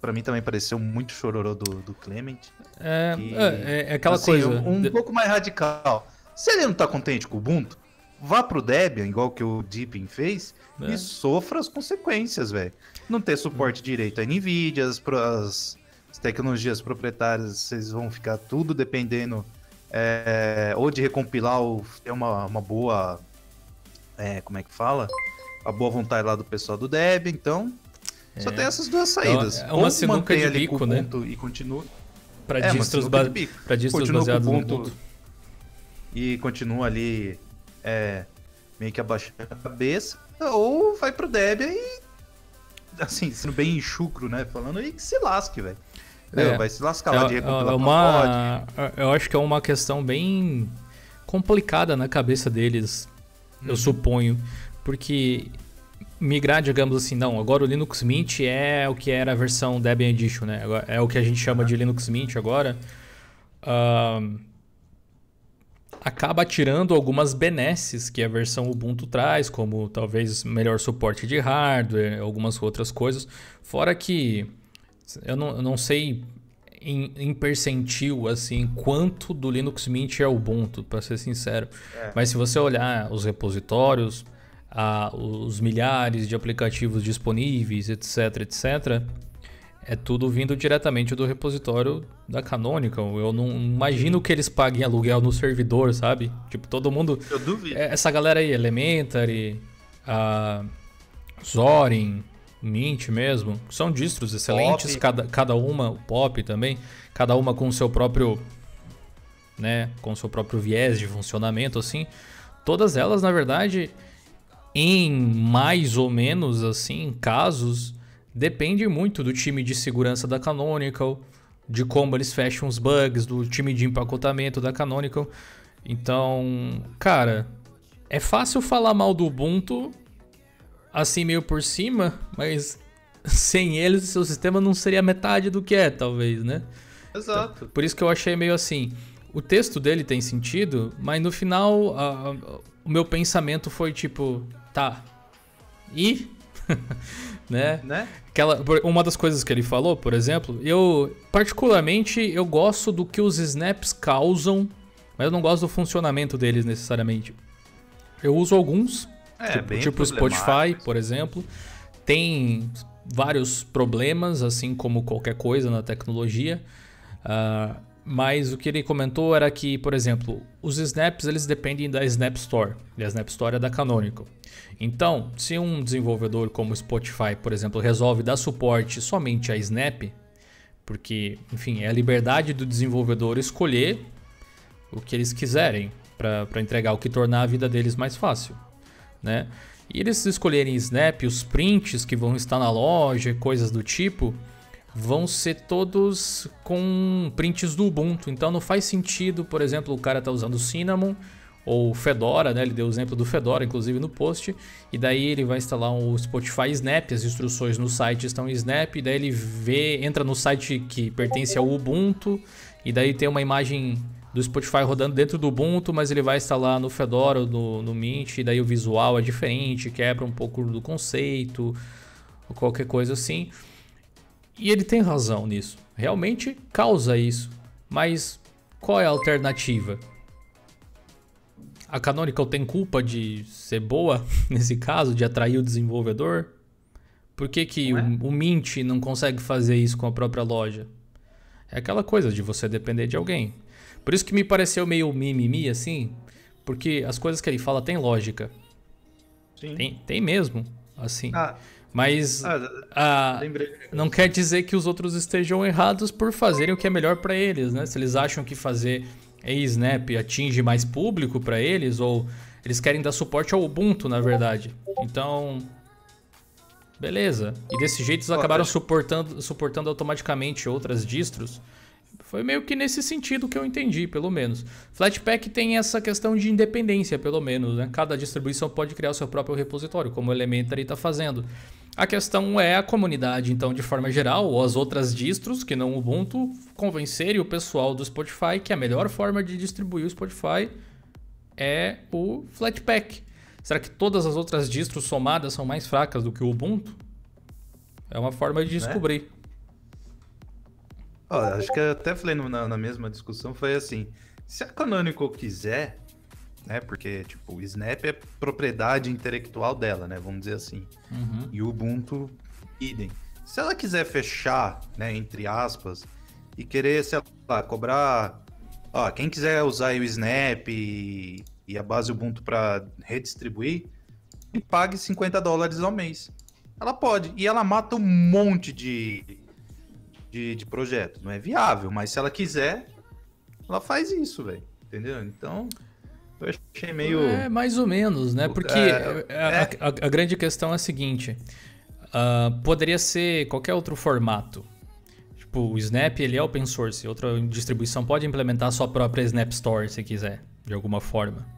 Speaker 2: Pra mim também pareceu muito chororô do, do Clement.
Speaker 1: É, e, é, é, aquela
Speaker 2: assim,
Speaker 1: coisa.
Speaker 2: Um, um pouco mais radical. Se ele não tá contente com o Ubuntu, vá pro Debian, igual que o Deepin fez, é. e sofra as consequências, velho. Não ter suporte direito a NVIDIA, as, as, as, tecnologias proprietárias, vocês vão ficar tudo dependendo é, ou de recompilar ou ter uma, uma boa. É, como é que fala? A boa vontade lá do pessoal do Deb, então é. só tem essas duas saídas.
Speaker 1: Então, é uma sinuca de bico, né?
Speaker 2: E continua.
Speaker 1: Para é, distros, ba pra distros baseados no Ubuntu.
Speaker 2: E continua ali é, meio que abaixando a cabeça. Ou vai pro Debian e assim, sendo bem chucro, né? Falando, e que se lasque, velho. É, vai se lascar lá
Speaker 1: é,
Speaker 2: de
Speaker 1: recompilar é uma, Eu acho que é uma questão bem complicada na cabeça deles, uhum. eu suponho. Porque migrar, digamos assim, não, agora o Linux Mint é o que era a versão Debian Edition, né? É o que a gente chama de Linux Mint agora. Uh, acaba tirando algumas benesses que a versão Ubuntu traz, como talvez melhor suporte de hardware, algumas outras coisas. Fora que eu não, eu não sei em, em, percentil assim quanto do Linux Mint é Ubuntu, para ser sincero. É. Mas se você olhar os repositórios, a, os milhares de aplicativos disponíveis, etc, etc, é tudo vindo diretamente do repositório da Canonical. Eu não imagino que eles paguem aluguel no servidor, sabe? Tipo, todo mundo.
Speaker 2: Eu duvido.
Speaker 1: É, essa galera aí, Elementary, a Zorin, Mint mesmo, são distros excelentes, cada, cada uma, o Pop também, cada uma com o seu próprio. Né, com o seu próprio viés de funcionamento, assim. Todas elas, na verdade, em mais ou menos assim casos depende muito do time de segurança da Canonical, de como eles fecham os bugs, do time de empacotamento da Canonical. Então, cara, é fácil falar mal do Ubuntu assim meio por cima, mas sem eles o seu sistema não seria metade do que é, talvez, né?
Speaker 2: Exato.
Speaker 1: Então, por isso que eu achei meio assim. O texto dele tem sentido, mas no final o meu pensamento foi tipo, tá. E né? né? Aquela, uma das coisas que ele falou, por exemplo, eu particularmente eu gosto do que os snaps causam, mas eu não gosto do funcionamento deles necessariamente. Eu uso alguns, é, tipo, tipo o Spotify, por exemplo, tem vários problemas, assim como qualquer coisa na tecnologia. Uh, mas o que ele comentou era que, por exemplo, os snaps eles dependem da Snap Store. E a Snap Store é da Canonical. Então, se um desenvolvedor como o Spotify, por exemplo, resolve dar suporte somente a Snap, porque, enfim, é a liberdade do desenvolvedor escolher o que eles quiserem para entregar o que tornar a vida deles mais fácil, né? E eles escolherem Snap, os prints que vão estar na loja, coisas do tipo, vão ser todos com prints do Ubuntu. Então não faz sentido, por exemplo, o cara tá usando Cinnamon ou Fedora, né? Ele deu o exemplo do Fedora, inclusive, no post. E daí ele vai instalar o Spotify Snap, as instruções no site estão em Snap, e daí ele vê, entra no site que pertence ao Ubuntu, e daí tem uma imagem do Spotify rodando dentro do Ubuntu, mas ele vai instalar no Fedora no, no Mint, e daí o visual é diferente, quebra um pouco do conceito, ou qualquer coisa assim. E ele tem razão nisso. Realmente causa isso. Mas qual é a alternativa? A Canonical tem culpa de ser boa nesse caso, de atrair o desenvolvedor? Por que, que o, é? o Mint não consegue fazer isso com a própria loja? É aquela coisa de você depender de alguém. Por isso que me pareceu meio mimimi assim, porque as coisas que ele fala têm lógica. Sim. Tem, tem mesmo, assim. Ah, Mas ah, ah, não quer dizer que os outros estejam errados por fazerem o que é melhor para eles, né? Se eles acham que fazer Snap atinge mais público para eles ou eles querem dar suporte ao Ubuntu, na verdade. Então, beleza. E desse jeito eles acabaram suportando, suportando automaticamente outras distros foi meio que nesse sentido que eu entendi, pelo menos. Flatpak tem essa questão de independência, pelo menos. Né? Cada distribuição pode criar o seu próprio repositório, como o Elementary está fazendo. A questão é a comunidade, então, de forma geral, ou as outras distros, que não o Ubuntu, convencerem o pessoal do Spotify que a melhor forma de distribuir o Spotify é o Flatpak. Será que todas as outras distros somadas são mais fracas do que o Ubuntu? É uma forma de né? descobrir.
Speaker 2: Oh, acho que eu até falei na, na, mesma discussão, foi assim, se a Canonical quiser, né, porque, tipo, o Snap é propriedade intelectual dela, né, vamos dizer assim, uhum. e o Ubuntu, idem. Se ela quiser fechar, né, entre aspas, e querer, sei lá, cobrar, ó, quem quiser usar o Snap e, e a base Ubuntu para redistribuir, pague 50 dólares ao mês. Ela pode, e ela mata um monte de de, de projeto. Não é viável, mas se ela quiser, ela faz isso, velho. Entendeu? Então, eu achei meio.
Speaker 1: É, mais ou menos, né? Porque é, a, é... A, a, grande questão é a seguinte: uh, poderia ser qualquer outro formato. Tipo, o Snap ele é open source, outra distribuição pode implementar a sua própria Snap Store se quiser, de alguma forma.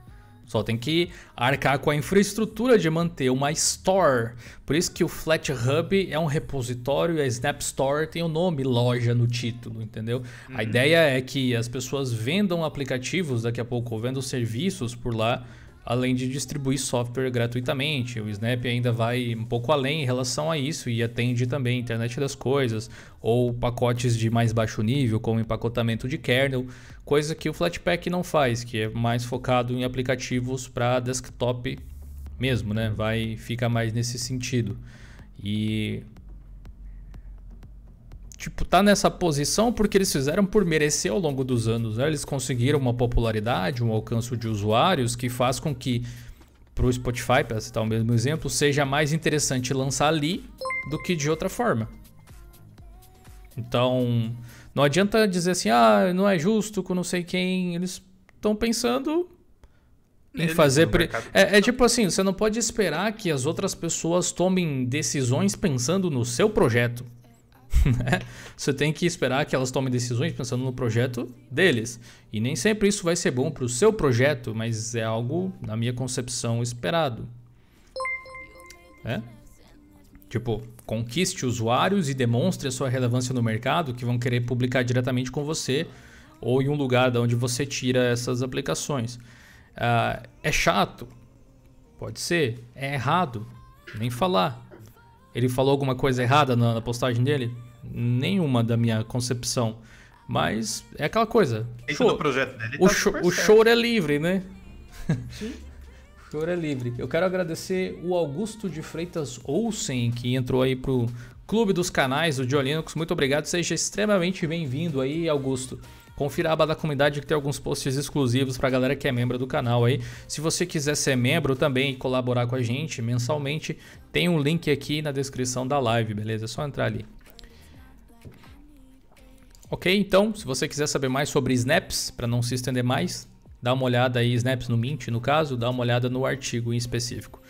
Speaker 1: Só tem que arcar com a infraestrutura de manter uma store. Por isso que o Flat Hub é um repositório e a Snap Store tem o nome loja no título, entendeu? Uhum. A ideia é que as pessoas vendam aplicativos daqui a pouco, ou vendam serviços por lá além de distribuir software gratuitamente. O Snap ainda vai um pouco além em relação a isso e atende também internet das coisas ou pacotes de mais baixo nível, como empacotamento de kernel, coisa que o Flatpak não faz, que é mais focado em aplicativos para desktop mesmo, né? Vai ficar mais nesse sentido. E tipo, tá nessa posição porque eles fizeram por merecer ao longo dos anos. Né? Eles conseguiram uma popularidade, um alcance de usuários que faz com que, para o Spotify, para citar o mesmo exemplo, seja mais interessante lançar ali do que de outra forma. Então, não adianta dizer assim, ah, não é justo com não sei quem. Eles estão pensando em Eles fazer. Pre... É, é tipo assim, você não pode esperar que as outras pessoas tomem decisões pensando no seu projeto. Né? Você tem que esperar que elas tomem decisões pensando no projeto deles. E nem sempre isso vai ser bom para o seu projeto, mas é algo, na minha concepção, esperado. É? Tipo, conquiste usuários e demonstre a sua relevância no mercado que vão querer publicar diretamente com você ou em um lugar de onde você tira essas aplicações. Uh, é chato? Pode ser. É errado? Nem falar. Ele falou alguma coisa errada na, na postagem dele? Nenhuma da minha concepção. Mas é aquela coisa.
Speaker 2: Show, do projeto dele
Speaker 1: o, tá show, o choro é livre, né? Sim. o choro é livre. Eu quero agradecer o Augusto de Freitas Olsen, que entrou aí pro Clube dos Canais do Diolinux. Muito obrigado. Seja extremamente bem-vindo aí, Augusto. Confira a aba da comunidade que tem alguns posts exclusivos pra galera que é membro do canal aí. Se você quiser ser membro também e colaborar com a gente mensalmente, tem um link aqui na descrição da live, beleza? É só entrar ali. Ok, então, se você quiser saber mais sobre snaps, para não se estender mais, dá uma olhada aí, snaps no Mint, no caso, dá uma olhada no artigo em específico.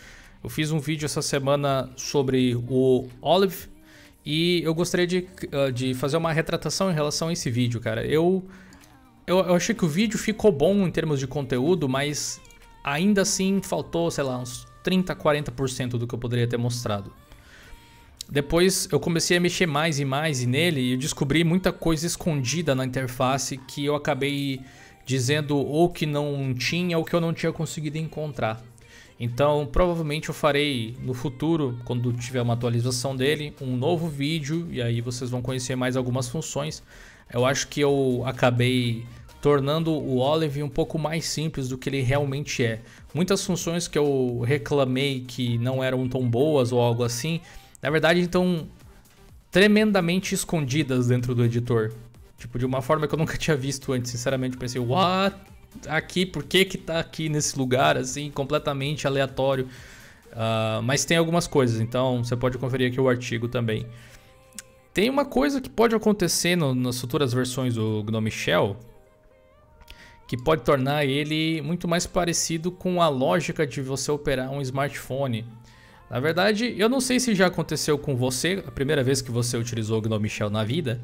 Speaker 1: Eu fiz um vídeo essa semana sobre o Olive e eu gostaria de, uh, de fazer uma retratação em relação a esse vídeo, cara. Eu, eu, eu achei que o vídeo ficou bom em termos de conteúdo, mas ainda assim faltou, sei lá, uns 30, 40% do que eu poderia ter mostrado. Depois eu comecei a mexer mais e mais nele e eu descobri muita coisa escondida na interface que eu acabei dizendo ou que não tinha ou que eu não tinha conseguido encontrar. Então, provavelmente eu farei no futuro, quando tiver uma atualização dele, um novo vídeo e aí vocês vão conhecer mais algumas funções. Eu acho que eu acabei tornando o Olive um pouco mais simples do que ele realmente é. Muitas funções que eu reclamei que não eram tão boas ou algo assim, na verdade, estão tremendamente escondidas dentro do editor. Tipo, de uma forma que eu nunca tinha visto antes. Sinceramente, pensei, what? Aqui, por que que tá aqui nesse lugar, assim, completamente aleatório? Uh, mas tem algumas coisas, então você pode conferir aqui o artigo também. Tem uma coisa que pode acontecer no, nas futuras versões do Gnome Shell, que pode tornar ele muito mais parecido com a lógica de você operar um smartphone. Na verdade, eu não sei se já aconteceu com você, a primeira vez que você utilizou o Gnome Shell na vida,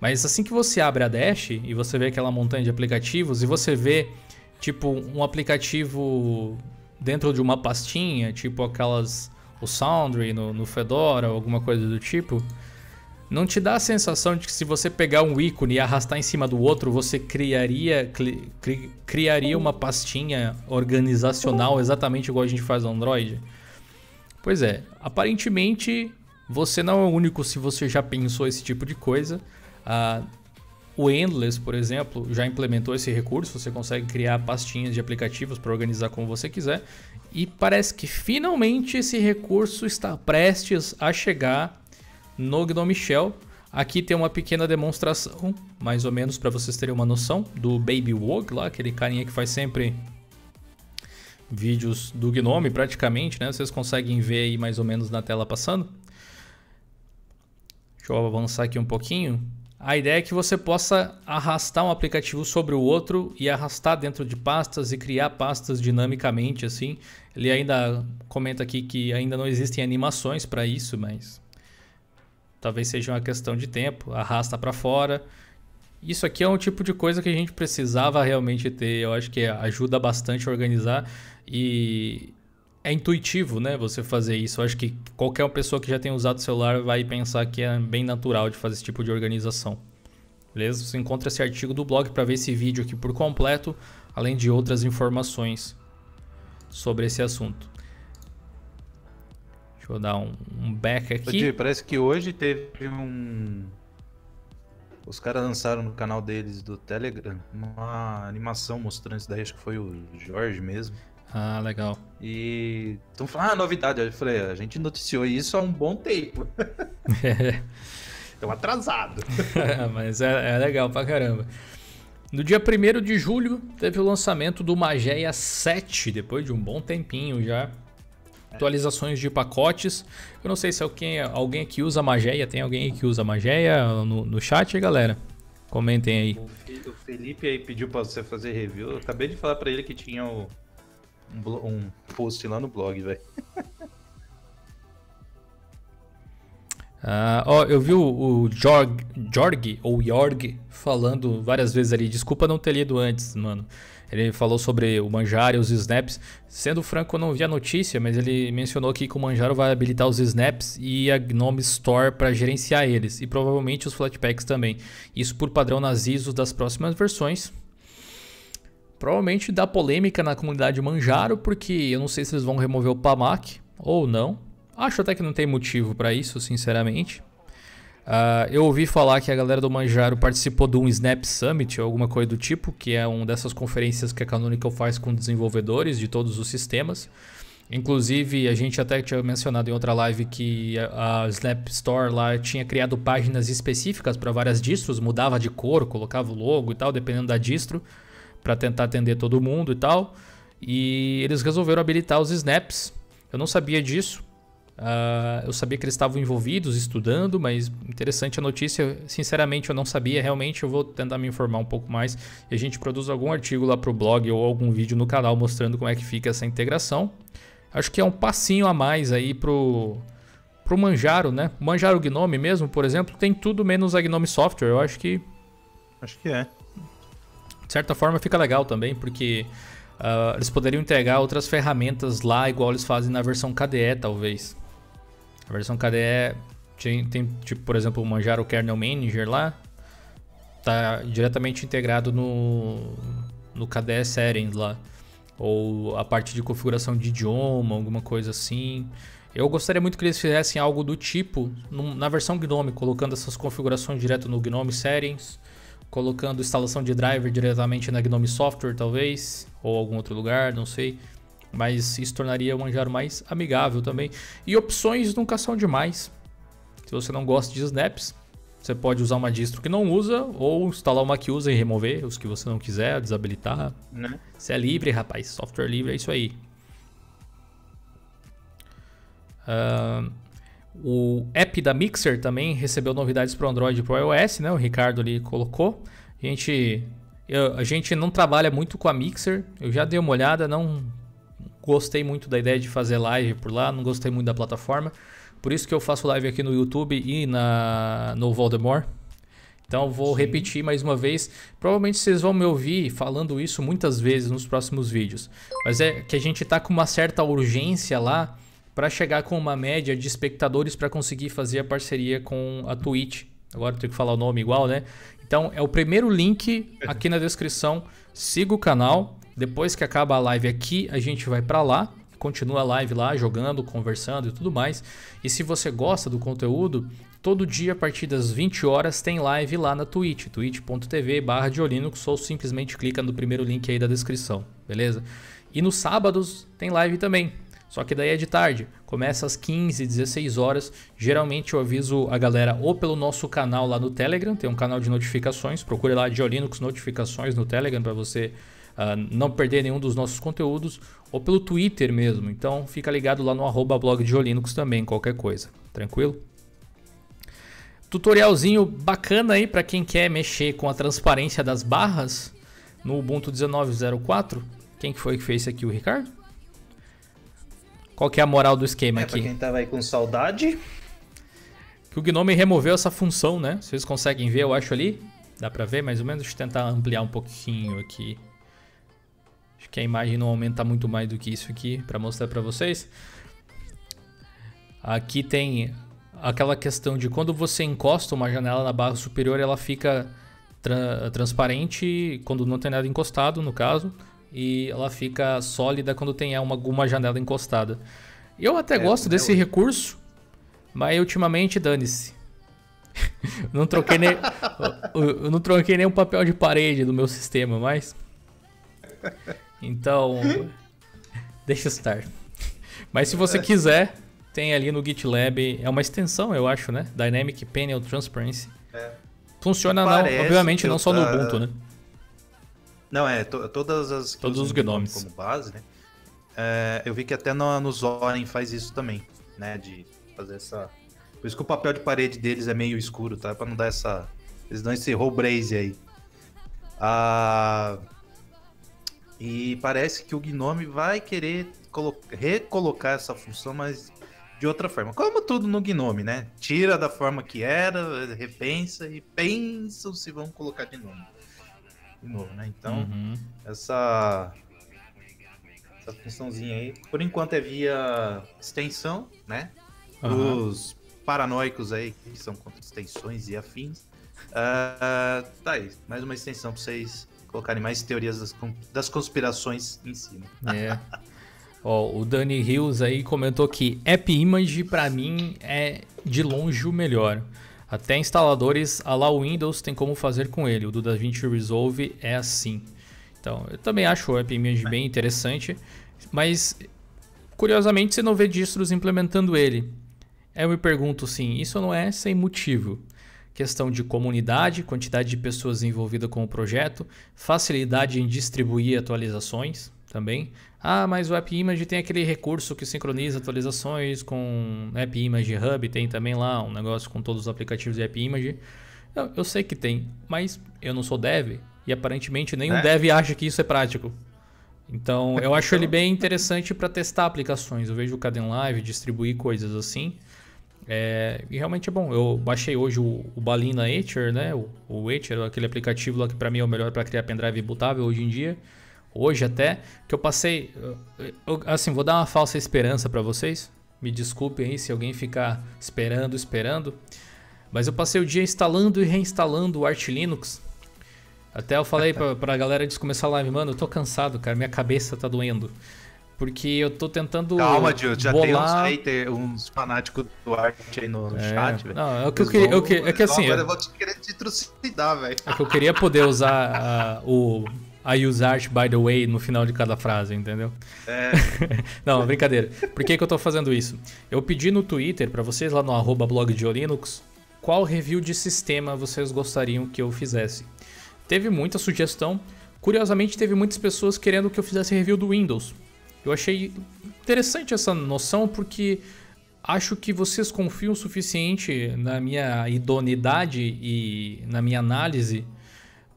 Speaker 1: mas assim que você abre a Dash e você vê aquela montanha de aplicativos e você vê tipo um aplicativo dentro de uma pastinha, tipo aquelas o Soundry no, no Fedora ou alguma coisa do tipo, não te dá a sensação de que se você pegar um ícone e arrastar em cima do outro, você criaria, cri, criaria uma pastinha organizacional exatamente igual a gente faz no Android? Pois é, aparentemente você não é o único se você já pensou esse tipo de coisa. Uh, o Endless, por exemplo, já implementou esse recurso. Você consegue criar pastinhas de aplicativos para organizar como você quiser. E parece que finalmente esse recurso está prestes a chegar no Gnome Shell. Aqui tem uma pequena demonstração, mais ou menos para vocês terem uma noção, do Baby Wog lá, aquele carinha que faz sempre vídeos do Gnome praticamente, né? Vocês conseguem ver aí mais ou menos na tela passando. Deixa eu avançar aqui um pouquinho. A ideia é que você possa arrastar um aplicativo sobre o outro e arrastar dentro de pastas e criar pastas dinamicamente assim. Ele ainda comenta aqui que ainda não existem animações para isso, mas talvez seja uma questão de tempo, arrasta para fora. Isso aqui é um tipo de coisa que a gente precisava realmente ter. Eu acho que ajuda bastante a organizar e é intuitivo, né? Você fazer isso. Eu acho que qualquer pessoa que já tenha usado o celular vai pensar que é bem natural de fazer esse tipo de organização. Beleza? Você encontra esse artigo do blog para ver esse vídeo aqui por completo, além de outras informações sobre esse assunto. Deixa eu dar um, um back aqui.
Speaker 2: parece que hoje teve um. Os caras lançaram no canal deles do Telegram uma animação mostrando isso daí, acho que foi o Jorge mesmo.
Speaker 1: Ah, legal.
Speaker 2: E então falando, ah, novidade. Eu falei, a gente noticiou isso há um bom tempo. Estão atrasado.
Speaker 1: Mas é, é legal pra caramba. No dia 1 de julho teve o lançamento do Mageia 7, depois de um bom tempinho já atualizações de pacotes. Eu não sei se alguém, alguém aqui usa Mageia, tem alguém que usa Mageia no, no chat, galera? Comentem aí.
Speaker 2: O Felipe aí pediu para você fazer review. Eu acabei de falar para ele que tinha um, um post lá no blog, velho.
Speaker 1: Ah, ó, eu vi o, o Jorg, Jorg, ou Jorg, falando várias vezes ali. Desculpa não ter lido antes, mano. Ele falou sobre o Manjaro e os snaps. Sendo franco, eu não vi a notícia, mas ele mencionou aqui que o Manjaro vai habilitar os snaps e a Gnome Store para gerenciar eles, e provavelmente os Flatpaks também. Isso por padrão nas ISOs das próximas versões. Provavelmente dá polêmica na comunidade Manjaro, porque eu não sei se eles vão remover o PAMAC ou não. Acho até que não tem motivo para isso, sinceramente. Uh, eu ouvi falar que a galera do Manjaro participou de um Snap Summit alguma coisa do tipo, que é uma dessas conferências que a Canonical faz com desenvolvedores de todos os sistemas. Inclusive, a gente até tinha mencionado em outra live que a Snap Store lá tinha criado páginas específicas para várias distros, mudava de cor, colocava o logo e tal, dependendo da distro, para tentar atender todo mundo e tal. E eles resolveram habilitar os snaps. Eu não sabia disso. Uh, eu sabia que eles estavam envolvidos, estudando, mas interessante a notícia. Sinceramente, eu não sabia. Realmente, eu vou tentar me informar um pouco mais. E a gente produz algum artigo lá para o blog ou algum vídeo no canal mostrando como é que fica essa integração. Acho que é um passinho a mais aí pro, pro Manjaro, né? Manjaro Gnome mesmo, por exemplo, tem tudo menos a Gnome Software. Eu acho que.
Speaker 2: Acho que é.
Speaker 1: De certa forma, fica legal também, porque. Uh, eles poderiam entregar outras ferramentas lá, igual eles fazem na versão KDE, talvez. A versão KDE tem, tem tipo, por exemplo, o Manjaro Kernel Manager lá, tá diretamente integrado no, no KDE Settings lá. Ou a parte de configuração de idioma, alguma coisa assim. Eu gostaria muito que eles fizessem algo do tipo na versão GNOME, colocando essas configurações direto no GNOME Settings, colocando instalação de driver diretamente na GNOME Software, talvez, ou algum outro lugar, não sei. mas isso tornaria o manjar mais amigável também. E opções nunca são demais. Se você não gosta de snaps, você pode usar uma distro que não usa ou instalar uma que usa e remover os que você não quiser, desabilitar. Né? Você é livre, rapaz. Software livre é isso aí. Uh, o app da Mixer também recebeu novidades para o Android e para o iOS, né? O Ricardo ali colocou. A gente, eu, a gente não trabalha muito com a Mixer. Eu já dei uma olhada, não gostei muito da ideia de fazer live por lá, não gostei muito da plataforma. Por isso que eu faço live aqui no YouTube e na, no Voldemort. Então vou Sim. repetir mais uma vez. Provavelmente vocês vão me ouvir falando isso muitas vezes nos próximos vídeos. Mas é que a gente está com uma certa urgência lá para chegar com uma média de espectadores para conseguir fazer a parceria com a Twitch. Agora eu tenho que falar o nome igual, né? Então é o primeiro link aqui na descrição. Siga o canal. Depois que acaba a live aqui, a gente vai para lá. Continua a live lá, jogando, conversando e tudo mais. E se você gosta do conteúdo, todo dia a partir das 20 horas tem live lá na Twitch, twitch.tv barra ou simplesmente clica no primeiro link aí da descrição, beleza? E nos sábados tem live também. Só que daí é de tarde, começa às 15, 16 horas. Geralmente eu aviso a galera ou pelo nosso canal lá no Telegram, tem um canal de notificações, procure lá de Linux notificações no Telegram para você uh, não perder nenhum dos nossos conteúdos, ou pelo Twitter mesmo. Então fica ligado lá no arroba blog de Linux também, qualquer coisa. Tranquilo? Tutorialzinho bacana aí para quem quer mexer com a transparência das barras no Ubuntu 19.04. Quem que foi que fez isso aqui? O Ricardo? Qual que é a moral do esquema
Speaker 2: é,
Speaker 1: aqui?
Speaker 2: Pra quem tava aí com saudade.
Speaker 1: Que o Gnome removeu essa função, né? Vocês conseguem ver, eu acho ali. Dá pra ver mais ou menos? Deixa eu tentar ampliar um pouquinho aqui. Acho que a imagem não aumenta muito mais do que isso aqui para mostrar para vocês. Aqui tem aquela questão de quando você encosta uma janela na barra superior, ela fica tra transparente quando não tem nada encostado, no caso e ela fica sólida quando tem uma, alguma janela encostada. Eu até é, gosto desse hoje. recurso, mas ultimamente dane-se. não troquei nem eu não troquei nem um papel de parede do meu sistema, mas então deixa estar. Mas se você quiser, tem ali no GitLab, é uma extensão, eu acho, né? Dynamic Panel Transparency. É. Funciona, não, obviamente, não só no Ubuntu, né?
Speaker 2: Não, é, to, todas as.
Speaker 1: Todos os gnomes.
Speaker 2: Como base, né? É, eu vi que até no, no Zorin faz isso também, né? De fazer essa. Por isso que o papel de parede deles é meio escuro, tá? Pra não dar essa. Eles dão esse roll braze aí. Ah, e parece que o Gnome vai querer recolocar essa função, mas de outra forma. Como tudo no Gnome, né? Tira da forma que era, repensa e pensam se vão colocar de novo de novo, né? Então, uhum. essa essa funçãozinha aí, por enquanto é via extensão, né? Uhum. Os paranoicos aí que são contra extensões e afins. Uh, tá aí, mais uma extensão para vocês colocarem mais teorias das, das conspirações em cima.
Speaker 1: É. Ó, o Dani Hills aí comentou que App Image para mim é de longe o melhor. Até instaladores a la Windows tem como fazer com ele. O do DaVinci Resolve é assim. Então, eu também acho o AppImage bem interessante, mas curiosamente você não vê distros implementando ele. Eu me pergunto sim, isso não é sem motivo. Questão de comunidade, quantidade de pessoas envolvidas com o projeto, facilidade em distribuir atualizações também. Ah, mas o App Image tem aquele recurso que sincroniza atualizações com App Image Hub, tem também lá um negócio com todos os aplicativos de App Image. Eu, eu sei que tem, mas eu não sou dev e aparentemente nenhum é. dev acha que isso é prático. Então, eu acho ele bem interessante para testar aplicações. Eu vejo o Caden Live distribuir coisas assim. É, e realmente é bom. Eu baixei hoje o, o Balina Etcher, né? O, o Etcher, aquele aplicativo lá que para mim é o melhor para criar pendrive bootável hoje em dia hoje até, que eu passei. Eu, assim, vou dar uma falsa esperança para vocês. Me desculpem aí se alguém ficar esperando, esperando. Mas eu passei o dia instalando e reinstalando o Arch Linux. Até eu falei pra, pra galera antes de começar a live, mano, eu tô cansado, cara, minha cabeça tá doendo. Porque eu tô tentando.
Speaker 2: Calma, Gil, já bolar... tem uns haters, uns fanáticos do Art aí no, no é, chat, velho.
Speaker 1: Não, é o que eu queria. é que assim.
Speaker 2: eu vou te querer te trucidar, velho.
Speaker 1: É que eu queria poder usar uh, o I use art by the way no final de cada frase, entendeu? É. Não, brincadeira. Por que, que eu tô fazendo isso? Eu pedi no Twitter para vocês lá no arroba blog de Linux qual review de sistema vocês gostariam que eu fizesse. Teve muita sugestão. Curiosamente, teve muitas pessoas querendo que eu fizesse review do Windows. Eu achei interessante essa noção porque acho que vocês confiam o suficiente na minha idoneidade e na minha análise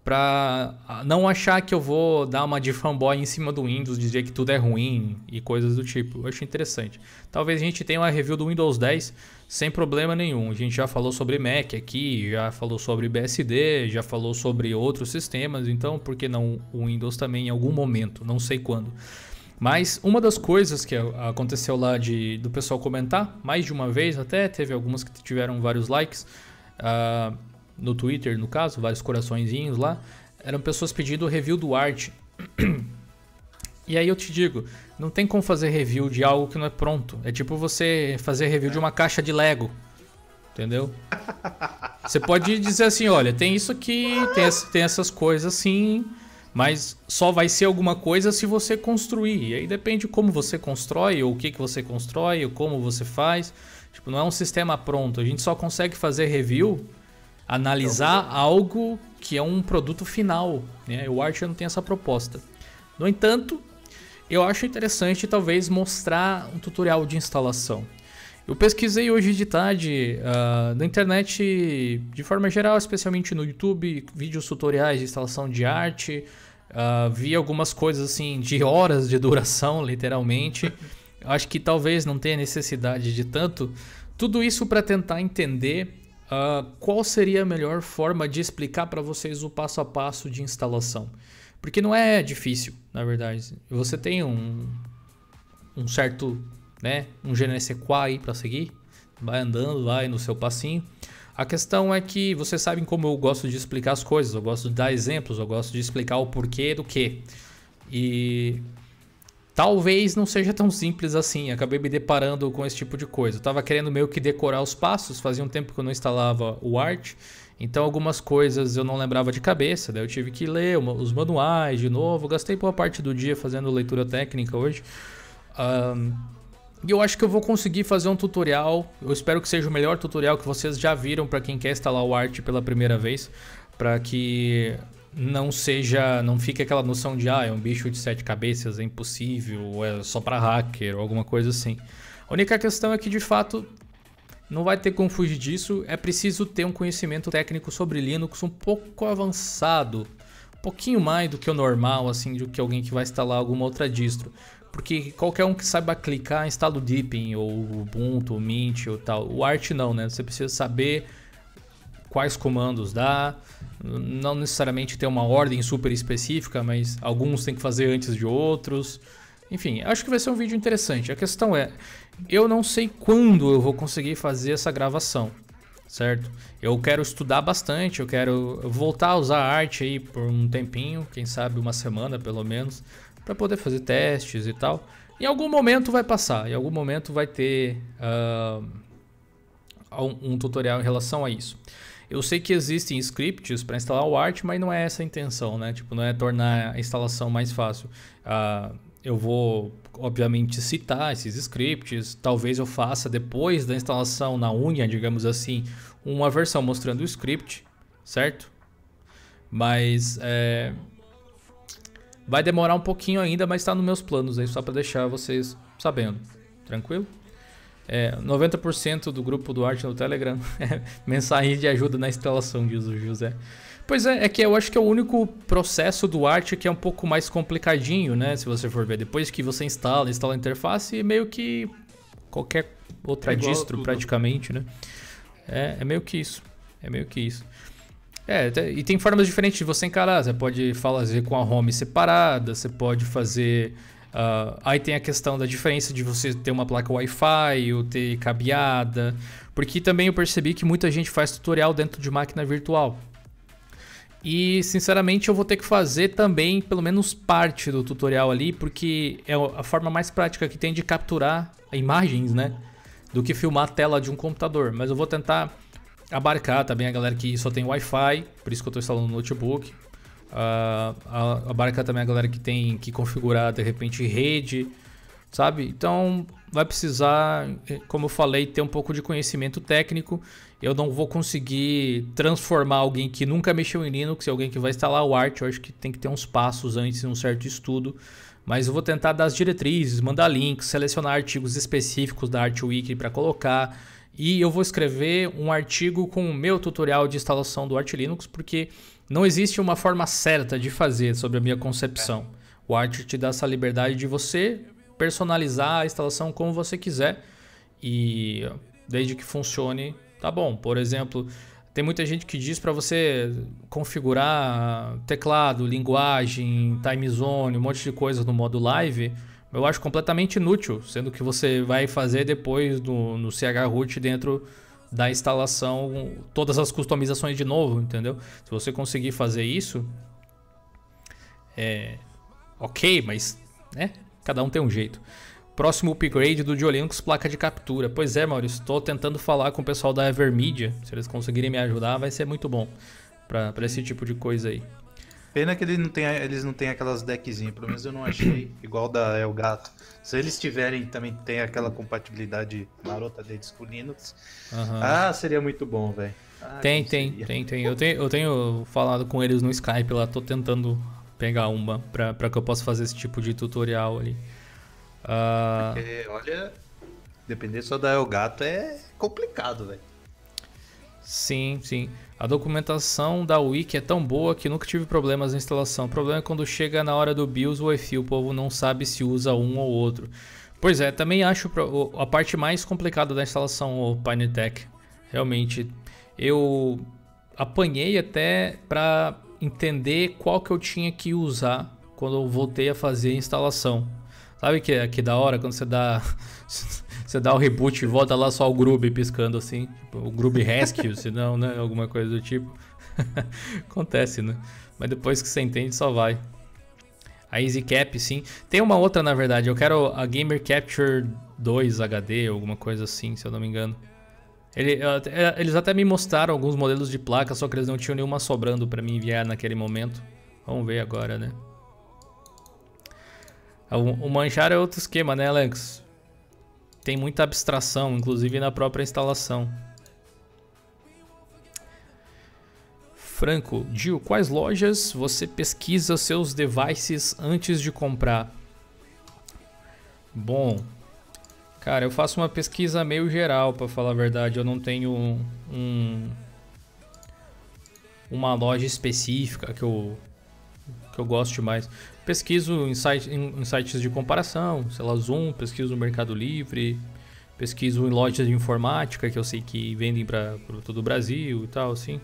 Speaker 1: para não achar que eu vou dar uma de fanboy em cima do Windows, dizer que tudo é ruim e coisas do tipo. Eu acho interessante. Talvez a gente tenha uma review do Windows 10 sem problema nenhum. A gente já falou sobre Mac aqui, já falou sobre BSD, já falou sobre outros sistemas, então por que não o Windows também em algum momento, não sei quando. Mas uma das coisas que aconteceu lá de, do pessoal comentar, mais de uma vez até, teve algumas que tiveram vários likes, uh, no Twitter, no caso, vários coraçõezinhos lá, eram pessoas pedindo review do art. e aí eu te digo, não tem como fazer review de algo que não é pronto. É tipo você fazer review de uma caixa de Lego. Entendeu? Você pode dizer assim, olha, tem isso aqui, tem, tem essas coisas assim, mas só vai ser alguma coisa se você construir. E aí depende de como você constrói, ou o que, que você constrói, ou como você faz. Tipo, não é um sistema pronto. A gente só consegue fazer review analisar algo que é um produto final. Né? O Archer não tem essa proposta. No entanto, eu acho interessante talvez mostrar um tutorial de instalação. Eu pesquisei hoje de tarde uh, na internet, de forma geral, especialmente no YouTube, vídeos tutoriais de instalação de arte. Uh, vi algumas coisas assim de horas de duração, literalmente. Acho que talvez não tenha necessidade de tanto. Tudo isso para tentar entender Uh, qual seria a melhor forma de explicar para vocês o passo a passo de instalação? Porque não é difícil, na verdade. Você tem um, um certo, né, um GNSQA aí para seguir, vai andando, vai no seu passinho. A questão é que vocês sabem como eu gosto de explicar as coisas, eu gosto de dar exemplos, eu gosto de explicar o porquê do que. E Talvez não seja tão simples assim, acabei me deparando com esse tipo de coisa. Eu tava querendo meio que decorar os passos, fazia um tempo que eu não instalava o Art, então algumas coisas eu não lembrava de cabeça, daí eu tive que ler os manuais de novo, gastei boa parte do dia fazendo leitura técnica hoje. Um, e eu acho que eu vou conseguir fazer um tutorial, eu espero que seja o melhor tutorial que vocês já viram para quem quer instalar o Art pela primeira vez, para que não seja, não fique aquela noção de ah, é um bicho de sete cabeças, é impossível, ou é só para hacker, ou alguma coisa assim. A única questão é que de fato não vai ter como fugir disso, é preciso ter um conhecimento técnico sobre Linux um pouco avançado, um pouquinho mais do que o normal, assim, do que alguém que vai instalar alguma outra distro. Porque qualquer um que saiba clicar instala o Deepin, ou Ubuntu, ou Mint, ou tal. O Art não, né? Você precisa saber quais comandos dá, não necessariamente ter uma ordem super específica, mas alguns tem que fazer antes de outros. Enfim, acho que vai ser um vídeo interessante. A questão é, eu não sei quando eu vou conseguir fazer essa gravação, certo? Eu quero estudar bastante, eu quero voltar a usar arte aí por um tempinho, quem sabe uma semana pelo menos, para poder fazer testes e tal. Em algum momento vai passar, em algum momento vai ter uh, um, um tutorial em relação a isso. Eu sei que existem scripts para instalar o Art, mas não é essa a intenção, né? Tipo, não é tornar a instalação mais fácil. Uh, eu vou, obviamente, citar esses scripts. Talvez eu faça depois da instalação na unha, digamos assim, uma versão mostrando o script, certo? Mas é, vai demorar um pouquinho ainda, mas está nos meus planos aí, só para deixar vocês sabendo. Tranquilo? É, 90% do grupo do Arte no Telegram é mensagem de ajuda na instalação, diz o José. Pois é, é que eu acho que é o único processo do Arte que é um pouco mais complicadinho, né? Se você for ver. Depois que você instala, instala a interface, é meio que qualquer outra é distro, praticamente, né? É, é meio que isso. É meio que isso. É, e tem formas diferentes de você encarar. Você pode fazer com a home separada, você pode fazer Uh, aí tem a questão da diferença de você ter uma placa Wi-Fi ou ter cabeada. Porque também eu percebi que muita gente faz tutorial dentro de máquina virtual. E sinceramente eu vou ter que fazer também pelo menos parte do tutorial ali, porque é a forma mais prática que tem de capturar imagens, né? Do que filmar a tela de um computador. Mas eu vou tentar abarcar também a galera que só tem Wi-Fi, por isso que eu estou instalando no notebook Uh, abarca também a galera que tem que configurar de repente rede, sabe? Então vai precisar, como eu falei, ter um pouco de conhecimento técnico. Eu não vou conseguir transformar alguém que nunca mexeu em Linux, alguém que vai instalar o Arch. Eu acho que tem que ter uns passos antes, um certo estudo. Mas eu vou tentar dar as diretrizes, mandar links, selecionar artigos específicos da ArchWiki para colocar. E eu vou escrever um artigo com o meu tutorial de instalação do Arch Linux, porque não existe uma forma certa de fazer sobre a minha concepção. O Arch te dá essa liberdade de você personalizar a instalação como você quiser e desde que funcione, tá bom. Por exemplo, tem muita gente que diz para você configurar teclado, linguagem, time zone, um monte de coisas no modo live. Eu acho completamente inútil, sendo que você vai fazer depois no, no chroot dentro da instalação todas as customizações de novo, entendeu? Se você conseguir fazer isso, é ok, mas né? Cada um tem um jeito. Próximo upgrade do Diolinux, placa de captura. Pois é, Maurício, estou tentando falar com o pessoal da Evermedia. Se eles conseguirem me ajudar, vai ser muito bom para esse tipo de coisa aí.
Speaker 2: Pena que eles não têm, eles não têm aquelas deckzinhas, pelo menos eu não achei, igual da Elgato. Se eles tiverem, também tem aquela compatibilidade marota deles com Linux. Uhum. Ah, seria muito bom, velho. Ah,
Speaker 1: tem, tem, tem, tem. Eu tenho, eu tenho falado com eles no Skype lá, tô tentando pegar uma para que eu possa fazer esse tipo de tutorial ali.
Speaker 2: Uh... Porque, olha, depender só da Elgato é complicado, velho.
Speaker 1: Sim, sim. A documentação da Wiki é tão boa que nunca tive problemas na instalação. O problema é quando chega na hora do BIOS o EFI, o povo não sabe se usa um ou outro. Pois é, também acho a parte mais complicada da instalação o Pinetech. Realmente, eu apanhei até para entender qual que eu tinha que usar quando eu voltei a fazer a instalação. Sabe que, que da hora quando você dá você dá o reboot e volta lá só o Grub piscando assim, tipo, o Grub Rescue, se não, né, alguma coisa do tipo. Acontece, né? Mas depois que você entende só vai. A EasyCap, sim. Tem uma outra, na verdade. Eu quero a Gamer Capture 2 HD, alguma coisa assim, se eu não me engano. Ele, é, eles até me mostraram alguns modelos de placa, só que eles não tinham nenhuma sobrando para me enviar naquele momento. Vamos ver agora, né? O, o manchar é outro esquema, né, Alex? Tem muita abstração, inclusive na própria instalação. Franco, Gil, quais lojas você pesquisa seus devices antes de comprar? Bom, Cara, eu faço uma pesquisa meio geral, para falar a verdade. Eu não tenho um, uma loja específica que eu, que eu gosto mais. Pesquiso em, site, em, em sites de comparação, sei lá, Zoom, pesquiso no Mercado Livre, pesquiso em lojas de informática que eu sei que vendem para todo o Brasil e tal, assim.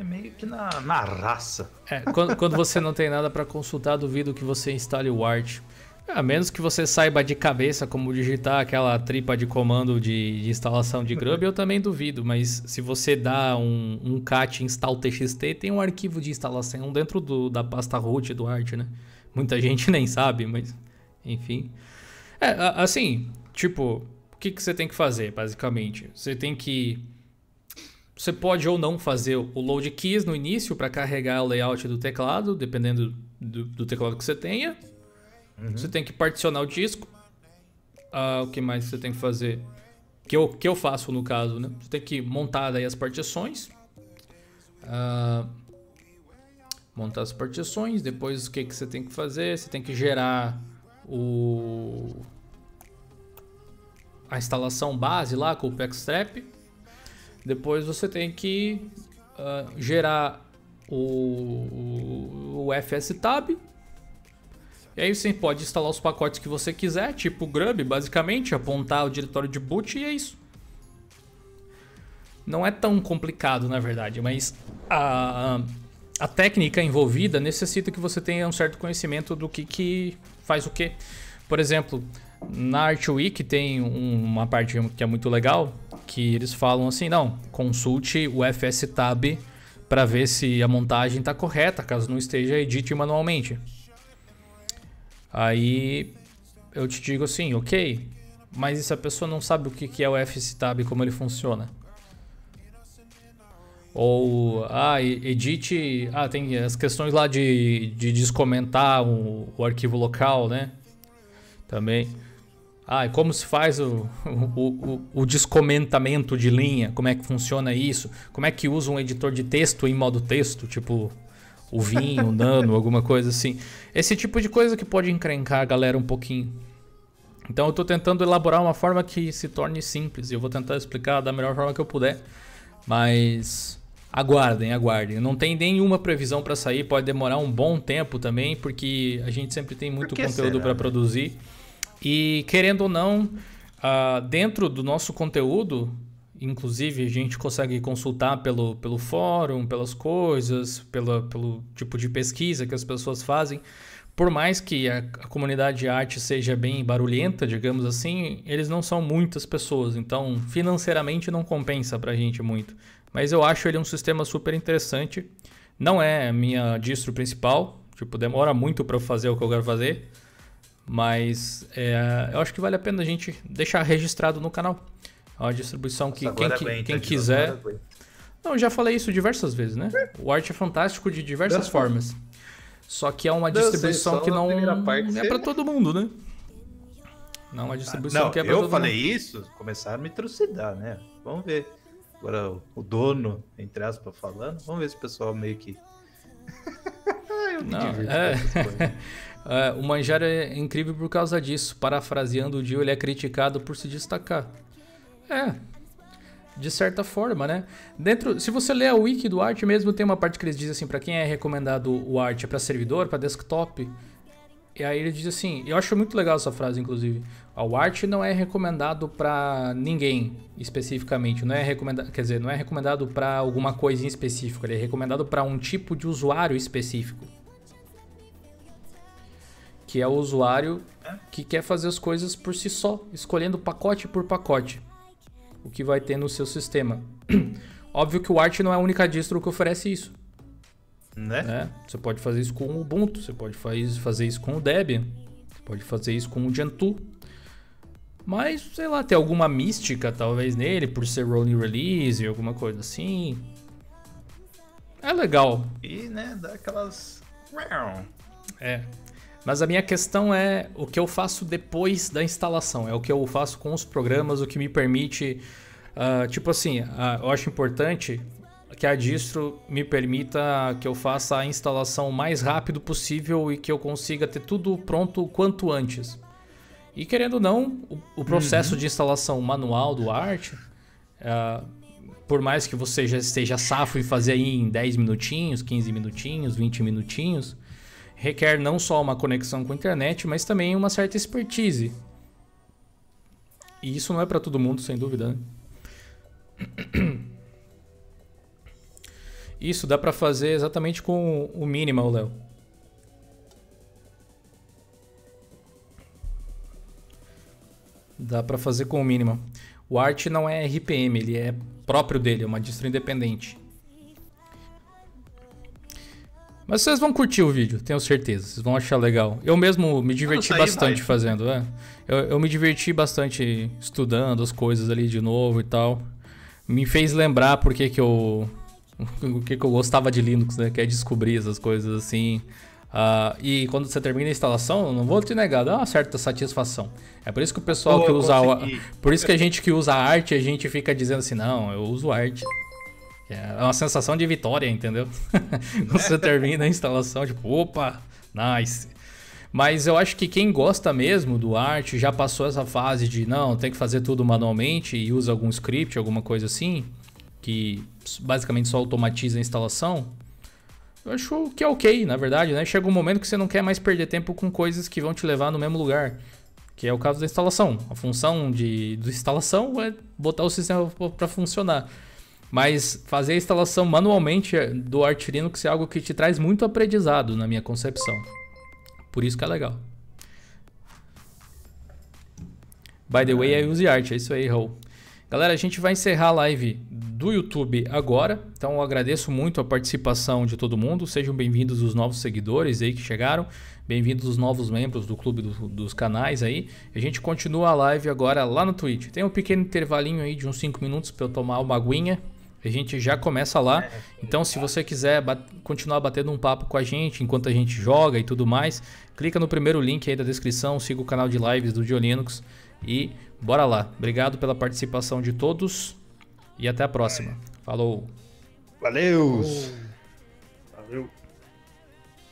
Speaker 2: É meio que na, na raça.
Speaker 1: É, quando, quando você não tem nada para consultar, duvido que você instale o Art. A menos que você saiba de cabeça como digitar aquela tripa de comando de, de instalação de Grub, eu também duvido. Mas se você dá um, um cat install txt, tem um arquivo de instalação dentro do, da pasta root do Arch, né? Muita gente nem sabe, mas enfim. É, assim, tipo, o que, que você tem que fazer, basicamente? Você tem que... Você pode ou não fazer o load keys no início para carregar o layout do teclado, dependendo do, do teclado que você tenha. Uhum. Você tem que particionar o disco. Ah, o que mais você tem que fazer? Que eu, que eu faço no caso, né? Você tem que montar daí as partições. Ah, montar as partições. Depois o que, que você tem que fazer? Você tem que gerar o a instalação base lá com o Packstrap. Depois você tem que uh, gerar o, o, o FSTab e aí você pode instalar os pacotes que você quiser, tipo Grub, basicamente, apontar o diretório de boot e é isso. Não é tão complicado, na verdade, mas a, a técnica envolvida necessita que você tenha um certo conhecimento do que, que faz o que. Por exemplo, na ArtWeek tem uma parte que é muito legal, que eles falam assim, não, consulte o FSTab para ver se a montagem está correta, caso não esteja, edite manualmente. Aí eu te digo assim, ok, mas e se a pessoa não sabe o que é o FSTab e como ele funciona? Ou, ah, edite. Ah, tem as questões lá de, de descomentar o, o arquivo local, né? Também. Ah, e como se faz o, o, o, o, descomentamento de linha? Como é que funciona isso? Como é que usa um editor de texto em modo texto? Tipo, o Vinho, o Nano, alguma coisa assim. Esse tipo de coisa que pode encrencar a galera um pouquinho. Então eu estou tentando elaborar uma forma que se torne simples. E eu vou tentar explicar da melhor forma que eu puder. Mas aguardem, aguardem. Não tem nenhuma previsão para sair, pode demorar um bom tempo também, porque a gente sempre tem muito conteúdo para produzir. E querendo ou não, uh, dentro do nosso conteúdo, inclusive a gente consegue consultar pelo, pelo fórum, pelas coisas, pela, pelo tipo de pesquisa que as pessoas fazem. Por mais que a, a comunidade de arte seja bem barulhenta, digamos assim, eles não são muitas pessoas, então financeiramente não compensa para a gente muito. Mas eu acho ele um sistema super interessante. Não é a minha distro principal, tipo, demora muito para fazer o que eu quero fazer. Mas é, eu acho que vale a pena a gente deixar registrado no canal. É uma distribuição que Nossa, quem, aguenta, quem quiser. Não, eu já falei isso diversas vezes, né? O arte é fantástico de diversas formas. Só que é uma distribuição que não, é para todo mundo, né? Não é uma distribuição não, que é para todo mundo.
Speaker 2: Eu falei isso, começaram a me trucidar, né? Vamos ver. Agora o dono, entre aspas, falando, vamos ver se o pessoal meio que.
Speaker 1: eu me não, é... É, o Manjar é incrível por causa disso. Parafraseando o Dio, ele é criticado por se destacar. É, de certa forma, né? Dentro, se você ler a wiki do Art mesmo, tem uma parte que eles dizem assim, para quem é recomendado o Art é para servidor, para desktop. E aí ele diz assim, eu acho muito legal essa frase inclusive. O Art não é recomendado para ninguém especificamente, não é recomendado, quer dizer, não é recomendado para alguma coisa em específico, ele é recomendado para um tipo de usuário específico que é o usuário que quer fazer as coisas por si só, escolhendo pacote por pacote, o que vai ter no seu sistema. Óbvio que o Arch não é a única distro que oferece isso.
Speaker 2: Né?
Speaker 1: né? Você pode fazer isso com o Ubuntu, você pode fazer isso com o Debian, pode fazer isso com o Gentoo. Mas, sei lá, tem alguma mística talvez nele, por ser rolling release, alguma coisa assim. É legal.
Speaker 2: E, né, dá aquelas.
Speaker 1: É. Mas a minha questão é o que eu faço depois da instalação. É o que eu faço com os programas, o que me permite. Uh, tipo assim, uh, eu acho importante que a distro me permita que eu faça a instalação o mais rápido possível e que eu consiga ter tudo pronto o quanto antes. E querendo ou não, o, o processo uhum. de instalação manual do Art, uh, por mais que você já esteja safo e fazer aí em 10 minutinhos, 15 minutinhos, 20 minutinhos, requer não só uma conexão com a internet, mas também uma certa expertise. E isso não é para todo mundo, sem dúvida. Né? Isso dá para fazer exatamente com o minimal, Léo. Dá para fazer com o minimal. O Art não é RPM, ele é próprio dele, é uma distro independente. Mas vocês vão curtir o vídeo, tenho certeza. Vocês vão achar legal. Eu mesmo me diverti bastante vai. fazendo, é. Eu, eu, me diverti bastante estudando as coisas ali de novo e tal. Me fez lembrar porque que eu. O que, que eu gostava de Linux, né? Que é descobrir essas coisas assim. Uh, e quando você termina a instalação, não vou te negar, dá uma certa satisfação. É por isso que o pessoal que usa. Por isso que a gente que usa arte, a gente fica dizendo assim, não, eu uso arte. É uma sensação de vitória, entendeu? Você termina a instalação, tipo, opa, nice. Mas eu acho que quem gosta mesmo do Art já passou essa fase de não, tem que fazer tudo manualmente e usa algum script, alguma coisa assim, que basicamente só automatiza a instalação. Eu acho que é ok, na verdade, né? Chega um momento que você não quer mais perder tempo com coisas que vão te levar no mesmo lugar. Que é o caso da instalação. A função de, de instalação é botar o sistema para funcionar. Mas fazer a instalação manualmente do Arch Linux é algo que te traz muito aprendizado na minha concepção. Por isso que é legal. By the way, I use Art, é isso aí, Raul. Galera, a gente vai encerrar a live do YouTube agora. Então eu agradeço muito a participação de todo mundo. Sejam bem-vindos os novos seguidores aí que chegaram. Bem-vindos os novos membros do clube do, dos canais aí. A gente continua a live agora lá no Twitch. Tem um pequeno intervalinho aí de uns 5 minutos para eu tomar uma aguinha A gente já começa lá. É, então, se você quiser bat continuar batendo um papo com a gente enquanto a gente joga e tudo mais, clica no primeiro link aí da descrição, siga o canal de lives do Diolinux e bora lá. Obrigado pela participação de todos e até a próxima. Falou!
Speaker 2: Valeu!
Speaker 3: Valeu!